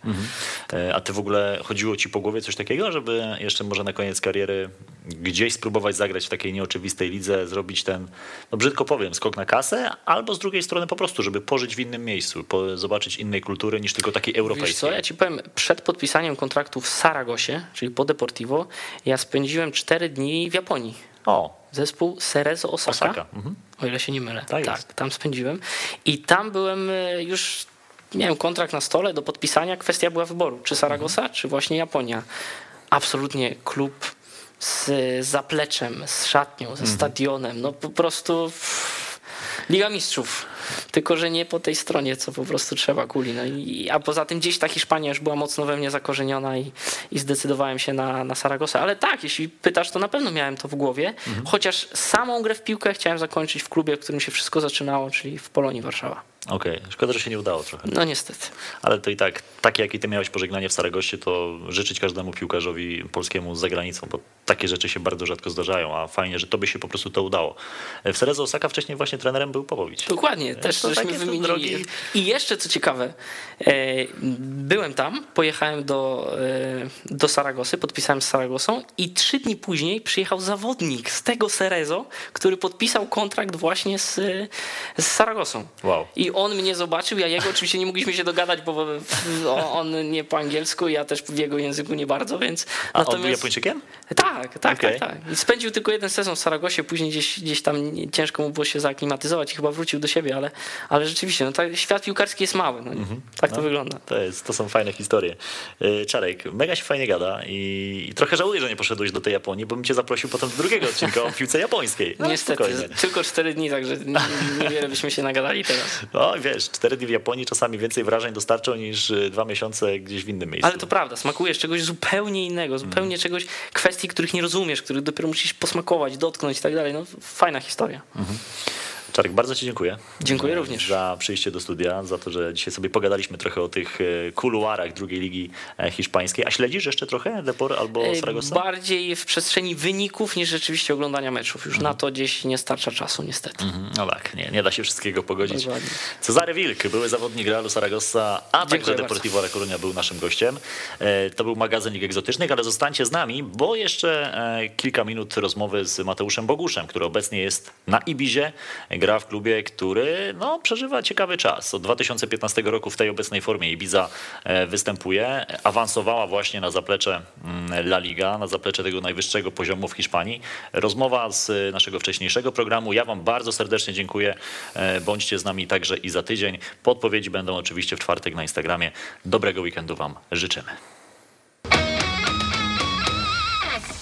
[SPEAKER 2] E, A ty w ogóle chodziło ci po głowie coś takiego, żeby jeszcze może na koniec kariery gdzieś spróbować zagrać w takiej nieoczywistej lidze, zrobić ten, no brzydko powiem, skok na kasę, albo z drugiej strony po prostu, żeby pożyć w innym miejscu, zobaczyć innej kultury niż tylko takiej
[SPEAKER 3] Wiesz
[SPEAKER 2] europejskiej.
[SPEAKER 3] co, ja ci powiem, przed podpisaniem kontraktu w Saragosie, czyli po Deportivo, ja spędziłem 4 dni w Japonii.
[SPEAKER 2] O,
[SPEAKER 3] Zespół Cerezo Osaka,
[SPEAKER 2] Osaka. Mhm.
[SPEAKER 3] o ile się nie mylę.
[SPEAKER 2] Tak
[SPEAKER 3] Tak, tam spędziłem. I tam byłem e, już, miałem kontrakt na stole do podpisania. Kwestia była wyboru, czy Saragosa,
[SPEAKER 2] Mhm.
[SPEAKER 3] czy właśnie Japonia. Absolutnie klub z zapleczem, z szatnią,
[SPEAKER 2] Mhm.
[SPEAKER 3] ze stadionem, no po prostu Liga Mistrzów. Tylko, że nie po tej stronie, co po prostu trzeba kuli. No i, a poza tym gdzieś ta Hiszpania już była mocno we mnie zakorzeniona i, i zdecydowałem się na, na Saragosę. Ale tak, jeśli pytasz, to na pewno miałem to w głowie.
[SPEAKER 2] Mhm.
[SPEAKER 3] Chociaż samą grę w piłkę chciałem zakończyć w klubie, w którym się wszystko zaczynało, czyli w Polonii Warszawa.
[SPEAKER 2] Okej, szkoda, że się nie udało trochę.
[SPEAKER 3] No niestety.
[SPEAKER 2] Ale to i tak, takie jakie ty miałeś pożegnanie w Saragoście, to życzyć każdemu piłkarzowi polskiemu z zagranicą, bo takie rzeczy się bardzo rzadko zdarzają, a fajnie, że tobie się po prostu to udało. W Cerezo Osaka wcześniej właśnie trenerem był Popowicz.
[SPEAKER 3] Dokładnie, też
[SPEAKER 2] to
[SPEAKER 3] żeśmy wymienili.
[SPEAKER 2] drogi-
[SPEAKER 3] I jeszcze co ciekawe, e, byłem tam, pojechałem do, e, do Saragosy, podpisałem z Saragosą i trzy dni później przyjechał zawodnik z tego Cerezo, który podpisał kontrakt właśnie z, z Saragosą.
[SPEAKER 2] Wow.
[SPEAKER 3] I on mnie zobaczył, ja jego oczywiście nie mogliśmy się dogadać, bo on nie po angielsku, ja też w jego języku nie bardzo, więc
[SPEAKER 2] A on był Japończykiem?
[SPEAKER 3] tak, tak,
[SPEAKER 2] Okej.
[SPEAKER 3] tak, tak. I spędził tylko jeden sezon w Saragosie, później gdzieś, gdzieś tam ciężko mu było się zaaklimatyzować i chyba wrócił do siebie, ale, ale rzeczywiście, no, tak, świat piłkarski jest mały. No, Tak to wygląda.
[SPEAKER 2] To, jest, to są fajne historie. Yy, Czarek, mega się fajnie gada i, i trochę żałuję, że nie poszedłeś do tej Japonii, bo bym cię zaprosił potem do drugiego odcinka o piłce japońskiej. No,
[SPEAKER 3] Niestety,
[SPEAKER 2] spokojnie.
[SPEAKER 3] tylko cztery dni, także niewiele byśmy się nagadali teraz.
[SPEAKER 2] No wiesz, cztery dni w Japonii czasami więcej wrażeń dostarczą niż y, dwa miesiące gdzieś w innym miejscu.
[SPEAKER 3] Ale to prawda, smakujesz czegoś zupełnie innego, zupełnie czegoś, kwestii, których nie rozumiesz, których dopiero musisz posmakować, dotknąć i tak dalej. No, fajna historia.
[SPEAKER 2] Czarek, bardzo Ci dziękuję.
[SPEAKER 3] Dziękuję również.
[SPEAKER 2] Za przyjście do studia, za to, że dzisiaj sobie pogadaliśmy trochę o tych e, kuluarach drugiej ligi e, hiszpańskiej. A śledzisz jeszcze trochę Depor albo
[SPEAKER 3] E,
[SPEAKER 2] Saragossa?
[SPEAKER 3] Bardziej w przestrzeni wyników niż rzeczywiście oglądania meczów. Już
[SPEAKER 2] Mhm.
[SPEAKER 3] na to gdzieś nie starcza czasu, niestety.
[SPEAKER 2] Mhm, No tak, nie, nie da się wszystkiego pogodzić.
[SPEAKER 3] Dokładnie.
[SPEAKER 2] Cezary Wilk, były zawodnik Realu Saragossa, a
[SPEAKER 3] Dziękuję
[SPEAKER 2] także. Deportivo Coruña był naszym gościem. To był magazyn Lig Egzotycznych, ale zostańcie z nami, bo jeszcze kilka minut rozmowy z Mateuszem Boguszem, który obecnie jest na Ibizie, gra w klubie, który no, przeżywa ciekawy czas. Od 2015 roku w tej obecnej formie Ibiza e, występuje. Awansowała właśnie na zaplecze mm, La Liga, na zaplecze tego najwyższego poziomu w Hiszpanii. Rozmowa z e, naszego wcześniejszego programu. Ja Wam bardzo serdecznie dziękuję. E, Bądźcie z nami także i za tydzień. Podpowiedzi będą oczywiście w czwartek na Instagramie. Dobrego weekendu Wam życzymy.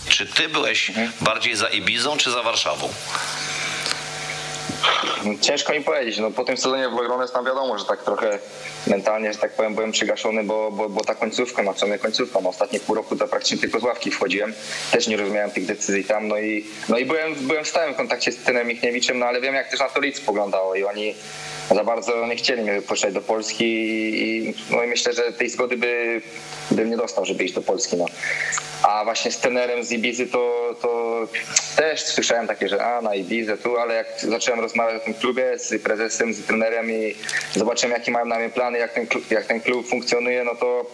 [SPEAKER 1] Czy ty byłeś bardziej za Ibizą czy za Warszawą?
[SPEAKER 4] Ciężko mi powiedzieć. No, po tym sezonie w Logrones tam wiadomo, że tak trochę mentalnie, że tak powiem, byłem przygaszony, bo, bo, bo ta końcówka, no co mnie końcówka, no, ostatnie pół roku to praktycznie tylko z ławki wchodziłem. Też nie rozumiałem tych decyzji tam, no i, no i byłem, byłem w stałym kontakcie z trenerem Michniewiczem, no ale wiem jak też na to Lidz poglądało i oni za bardzo nie chcieli mnie wypuszczać do Polski i, no i myślę, że tej zgody by, bym nie dostał, żeby iść do Polski. No. A właśnie z trenerem z Ibizy to, to też słyszałem takie, że a na Ibizę tu, ale jak zacząłem rozmawiać o tym klubie z prezesem, z trenerem i zobaczyłem jakie mają na mnie plany, jak ten klub, jak ten klub funkcjonuje, no to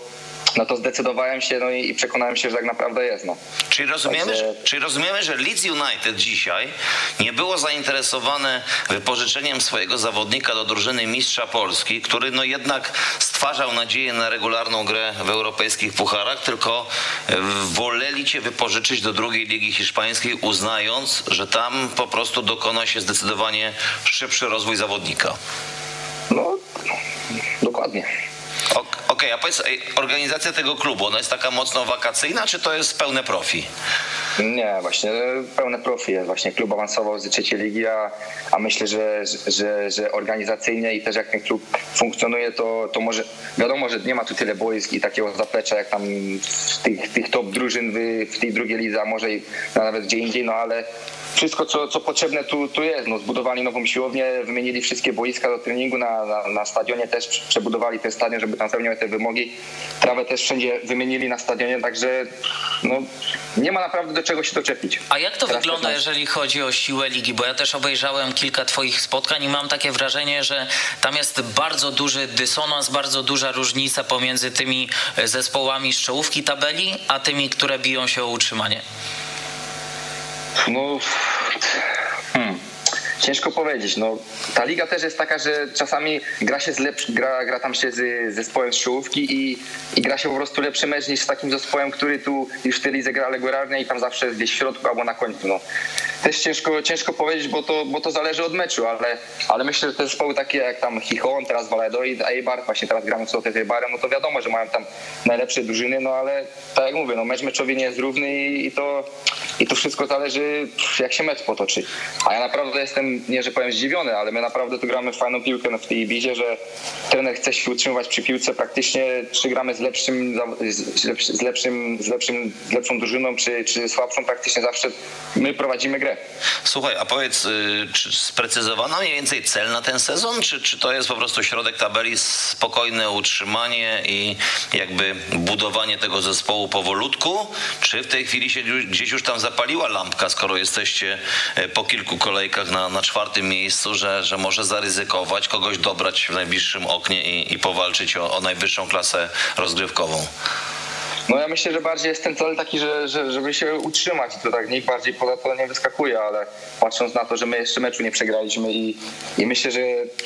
[SPEAKER 4] no to zdecydowałem się no i, przekonałem się, że tak naprawdę jest. No.
[SPEAKER 5] Czyli rozumiemy,
[SPEAKER 4] Także-
[SPEAKER 5] że, czyli rozumiemy, że Leeds United dzisiaj nie było zainteresowane wypożyczeniem swojego zawodnika do drużyny mistrza Polski, który no jednak stwarzał nadzieję na regularną grę w europejskich pucharach, tylko e, woleli cię wypożyczyć do drugiej ligi hiszpańskiej, uznając, że tam po prostu dokona się zdecydowanie szybszy rozwój zawodnika.
[SPEAKER 4] no dokładnie.
[SPEAKER 5] Ok- Okej, a powiedz, organizacja tego klubu, ona jest taka mocno wakacyjna, czy to jest pełne profi?
[SPEAKER 4] Nie, właśnie pełne profi jest. Właśnie klub awansował z trzeciej ligi, a, a myślę, że, że, że organizacyjnie i też jak ten klub funkcjonuje, to, to może wiadomo, że nie ma tu tyle boisk i takiego zaplecza jak tam tych, tych top drużyn w, w tej drugiej lidze, a może i nawet gdzie indziej, no ale wszystko, co, co potrzebne tu, tu jest. No, zbudowali nową siłownię, wymienili wszystkie boiska do treningu, na, na, na stadionie też przebudowali ten stadion, żeby tam spełniał te wymogi. Trawę też wszędzie wymienili na stadionie, także no, nie ma naprawdę do czego się doczepić.
[SPEAKER 6] A jak to
[SPEAKER 4] Teraz
[SPEAKER 6] wygląda, jeżeli chodzi o siłę ligi? Bo ja też obejrzałem kilka Twoich spotkań i mam takie wrażenie, że tam jest bardzo duży dysonans, bardzo duża różnica pomiędzy tymi zespołami z czołówki tabeli, a tymi, które biją się o utrzymanie.
[SPEAKER 4] No, hmm. Ciężko powiedzieć. No, ta liga też jest taka, że czasami gra się z lepszy, gra, gra tam się z zespołem z czołówki i, i gra się po prostu lepszy mecz niż z takim zespołem, który tu już w tej lidze gra regularnie i tam zawsze jest gdzieś w środku albo na końcu. No. Też ciężko, ciężko powiedzieć, bo to, bo to zależy od meczu, ale, ale myślę, że te zespoły takie jak tam Chichon, teraz Valladolid, Eibar, właśnie teraz gramy w sobotę z Eibarem, no to wiadomo, że mają tam najlepsze drużyny, no ale tak jak mówię, no mecz meczowi nie jest równy i, i to i to wszystko zależy, jak się mecz potoczy. A ja naprawdę jestem, nie że powiem zdziwiony, ale my naprawdę tu gramy fajną piłkę w tej Ibizie, że trener chce się utrzymywać przy piłce. Praktycznie, czy gramy z lepszym, z, z, lepszym, z, lepszym, z lepszą drużyną, czy, czy słabszą, praktycznie zawsze my prowadzimy grę.
[SPEAKER 5] Słuchaj, a powiedz, y, czy sprecyzowano mniej więcej cel na ten sezon, czy, czy to jest po prostu środek tabeli, spokojne utrzymanie i jakby budowanie tego zespołu powolutku, czy w tej chwili się gdzieś już tam zapaliła lampka, skoro jesteście e, po kilku kolejkach na, na czwartym miejscu, że, że może zaryzykować, kogoś dobrać w najbliższym oknie i, i powalczyć o, o najwyższą klasę rozgrywkową?
[SPEAKER 4] No ja myślę, że bardziej jest ten cel taki, że, że, żeby się utrzymać. To tak nikt bardziej poza to nie wyskakuje, ale patrząc na to, że my jeszcze meczu nie przegraliśmy i, i myślę, że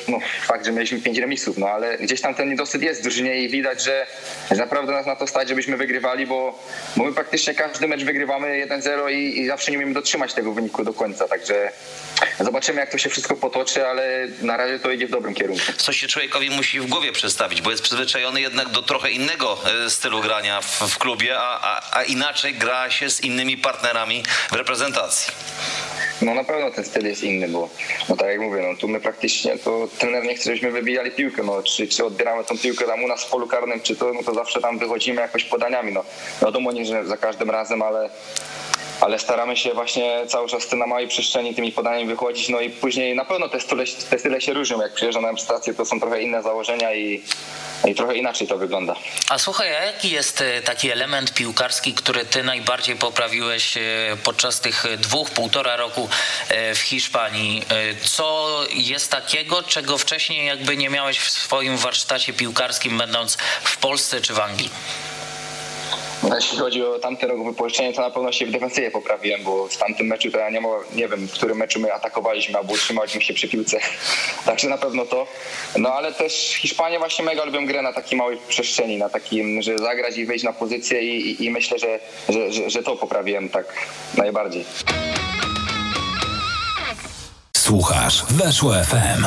[SPEAKER 4] no, fakt, że mieliśmy pięć remisów, no ale gdzieś tam ten niedosyt jest w drużynie i widać, że, naprawdę nas na to stać, żebyśmy wygrywali, bo, bo my praktycznie każdy mecz wygrywamy 1-0 i, i zawsze nie umiemy dotrzymać tego wyniku do końca, także zobaczymy jak to się wszystko potoczy, ale na razie to idzie w dobrym kierunku.
[SPEAKER 5] co się człowiekowi musi w głowie przestawić, bo jest przyzwyczajony jednak do trochę innego e, stylu grania w, w klubie, a, a, a inaczej gra się z innymi partnerami w reprezentacji.
[SPEAKER 4] No na pewno ten styl jest inny, bo no tak jak mówię, no tu my praktycznie to trener nie chce, żebyśmy wybijali piłkę, no czy, czy odbieramy tą piłkę tam u nas w polu karnym, czy to, no to zawsze tam wychodzimy jakoś podaniami, no wiadomo nie, że za każdym razem, ale ale staramy się właśnie cały czas na małej przestrzeni tymi podaniami wychodzić, no i później na pewno te style, te style się różnią, jak przyjeżdżam na reprezentację, to są trochę inne założenia i, i trochę inaczej to wygląda.
[SPEAKER 6] A słuchaj, a jaki jest e, taki element piłkarski, który ty najbardziej poprawiłeś e, podczas tych dwóch, półtora roku e, w Hiszpanii? Co jest takiego, czego wcześniej jakby nie miałeś w swoim warsztacie piłkarskim, będąc w Polsce czy w Anglii?
[SPEAKER 4] Jeśli chodzi o tamten rok wypożyczenie, to na pewno się w defensywie poprawiłem, bo w tamtym meczu to ja nie, nie wiem, w którym meczu my atakowaliśmy albo utrzymaliśmy się przy piłce. Także na pewno to. No ale też Hiszpania właśnie mega lubią grę na takiej małej przestrzeni, na takim, że zagrać i wejść na pozycję i, i, i myślę, że, że, że, że to poprawiłem tak najbardziej.
[SPEAKER 1] Słuchasz Weszło FM.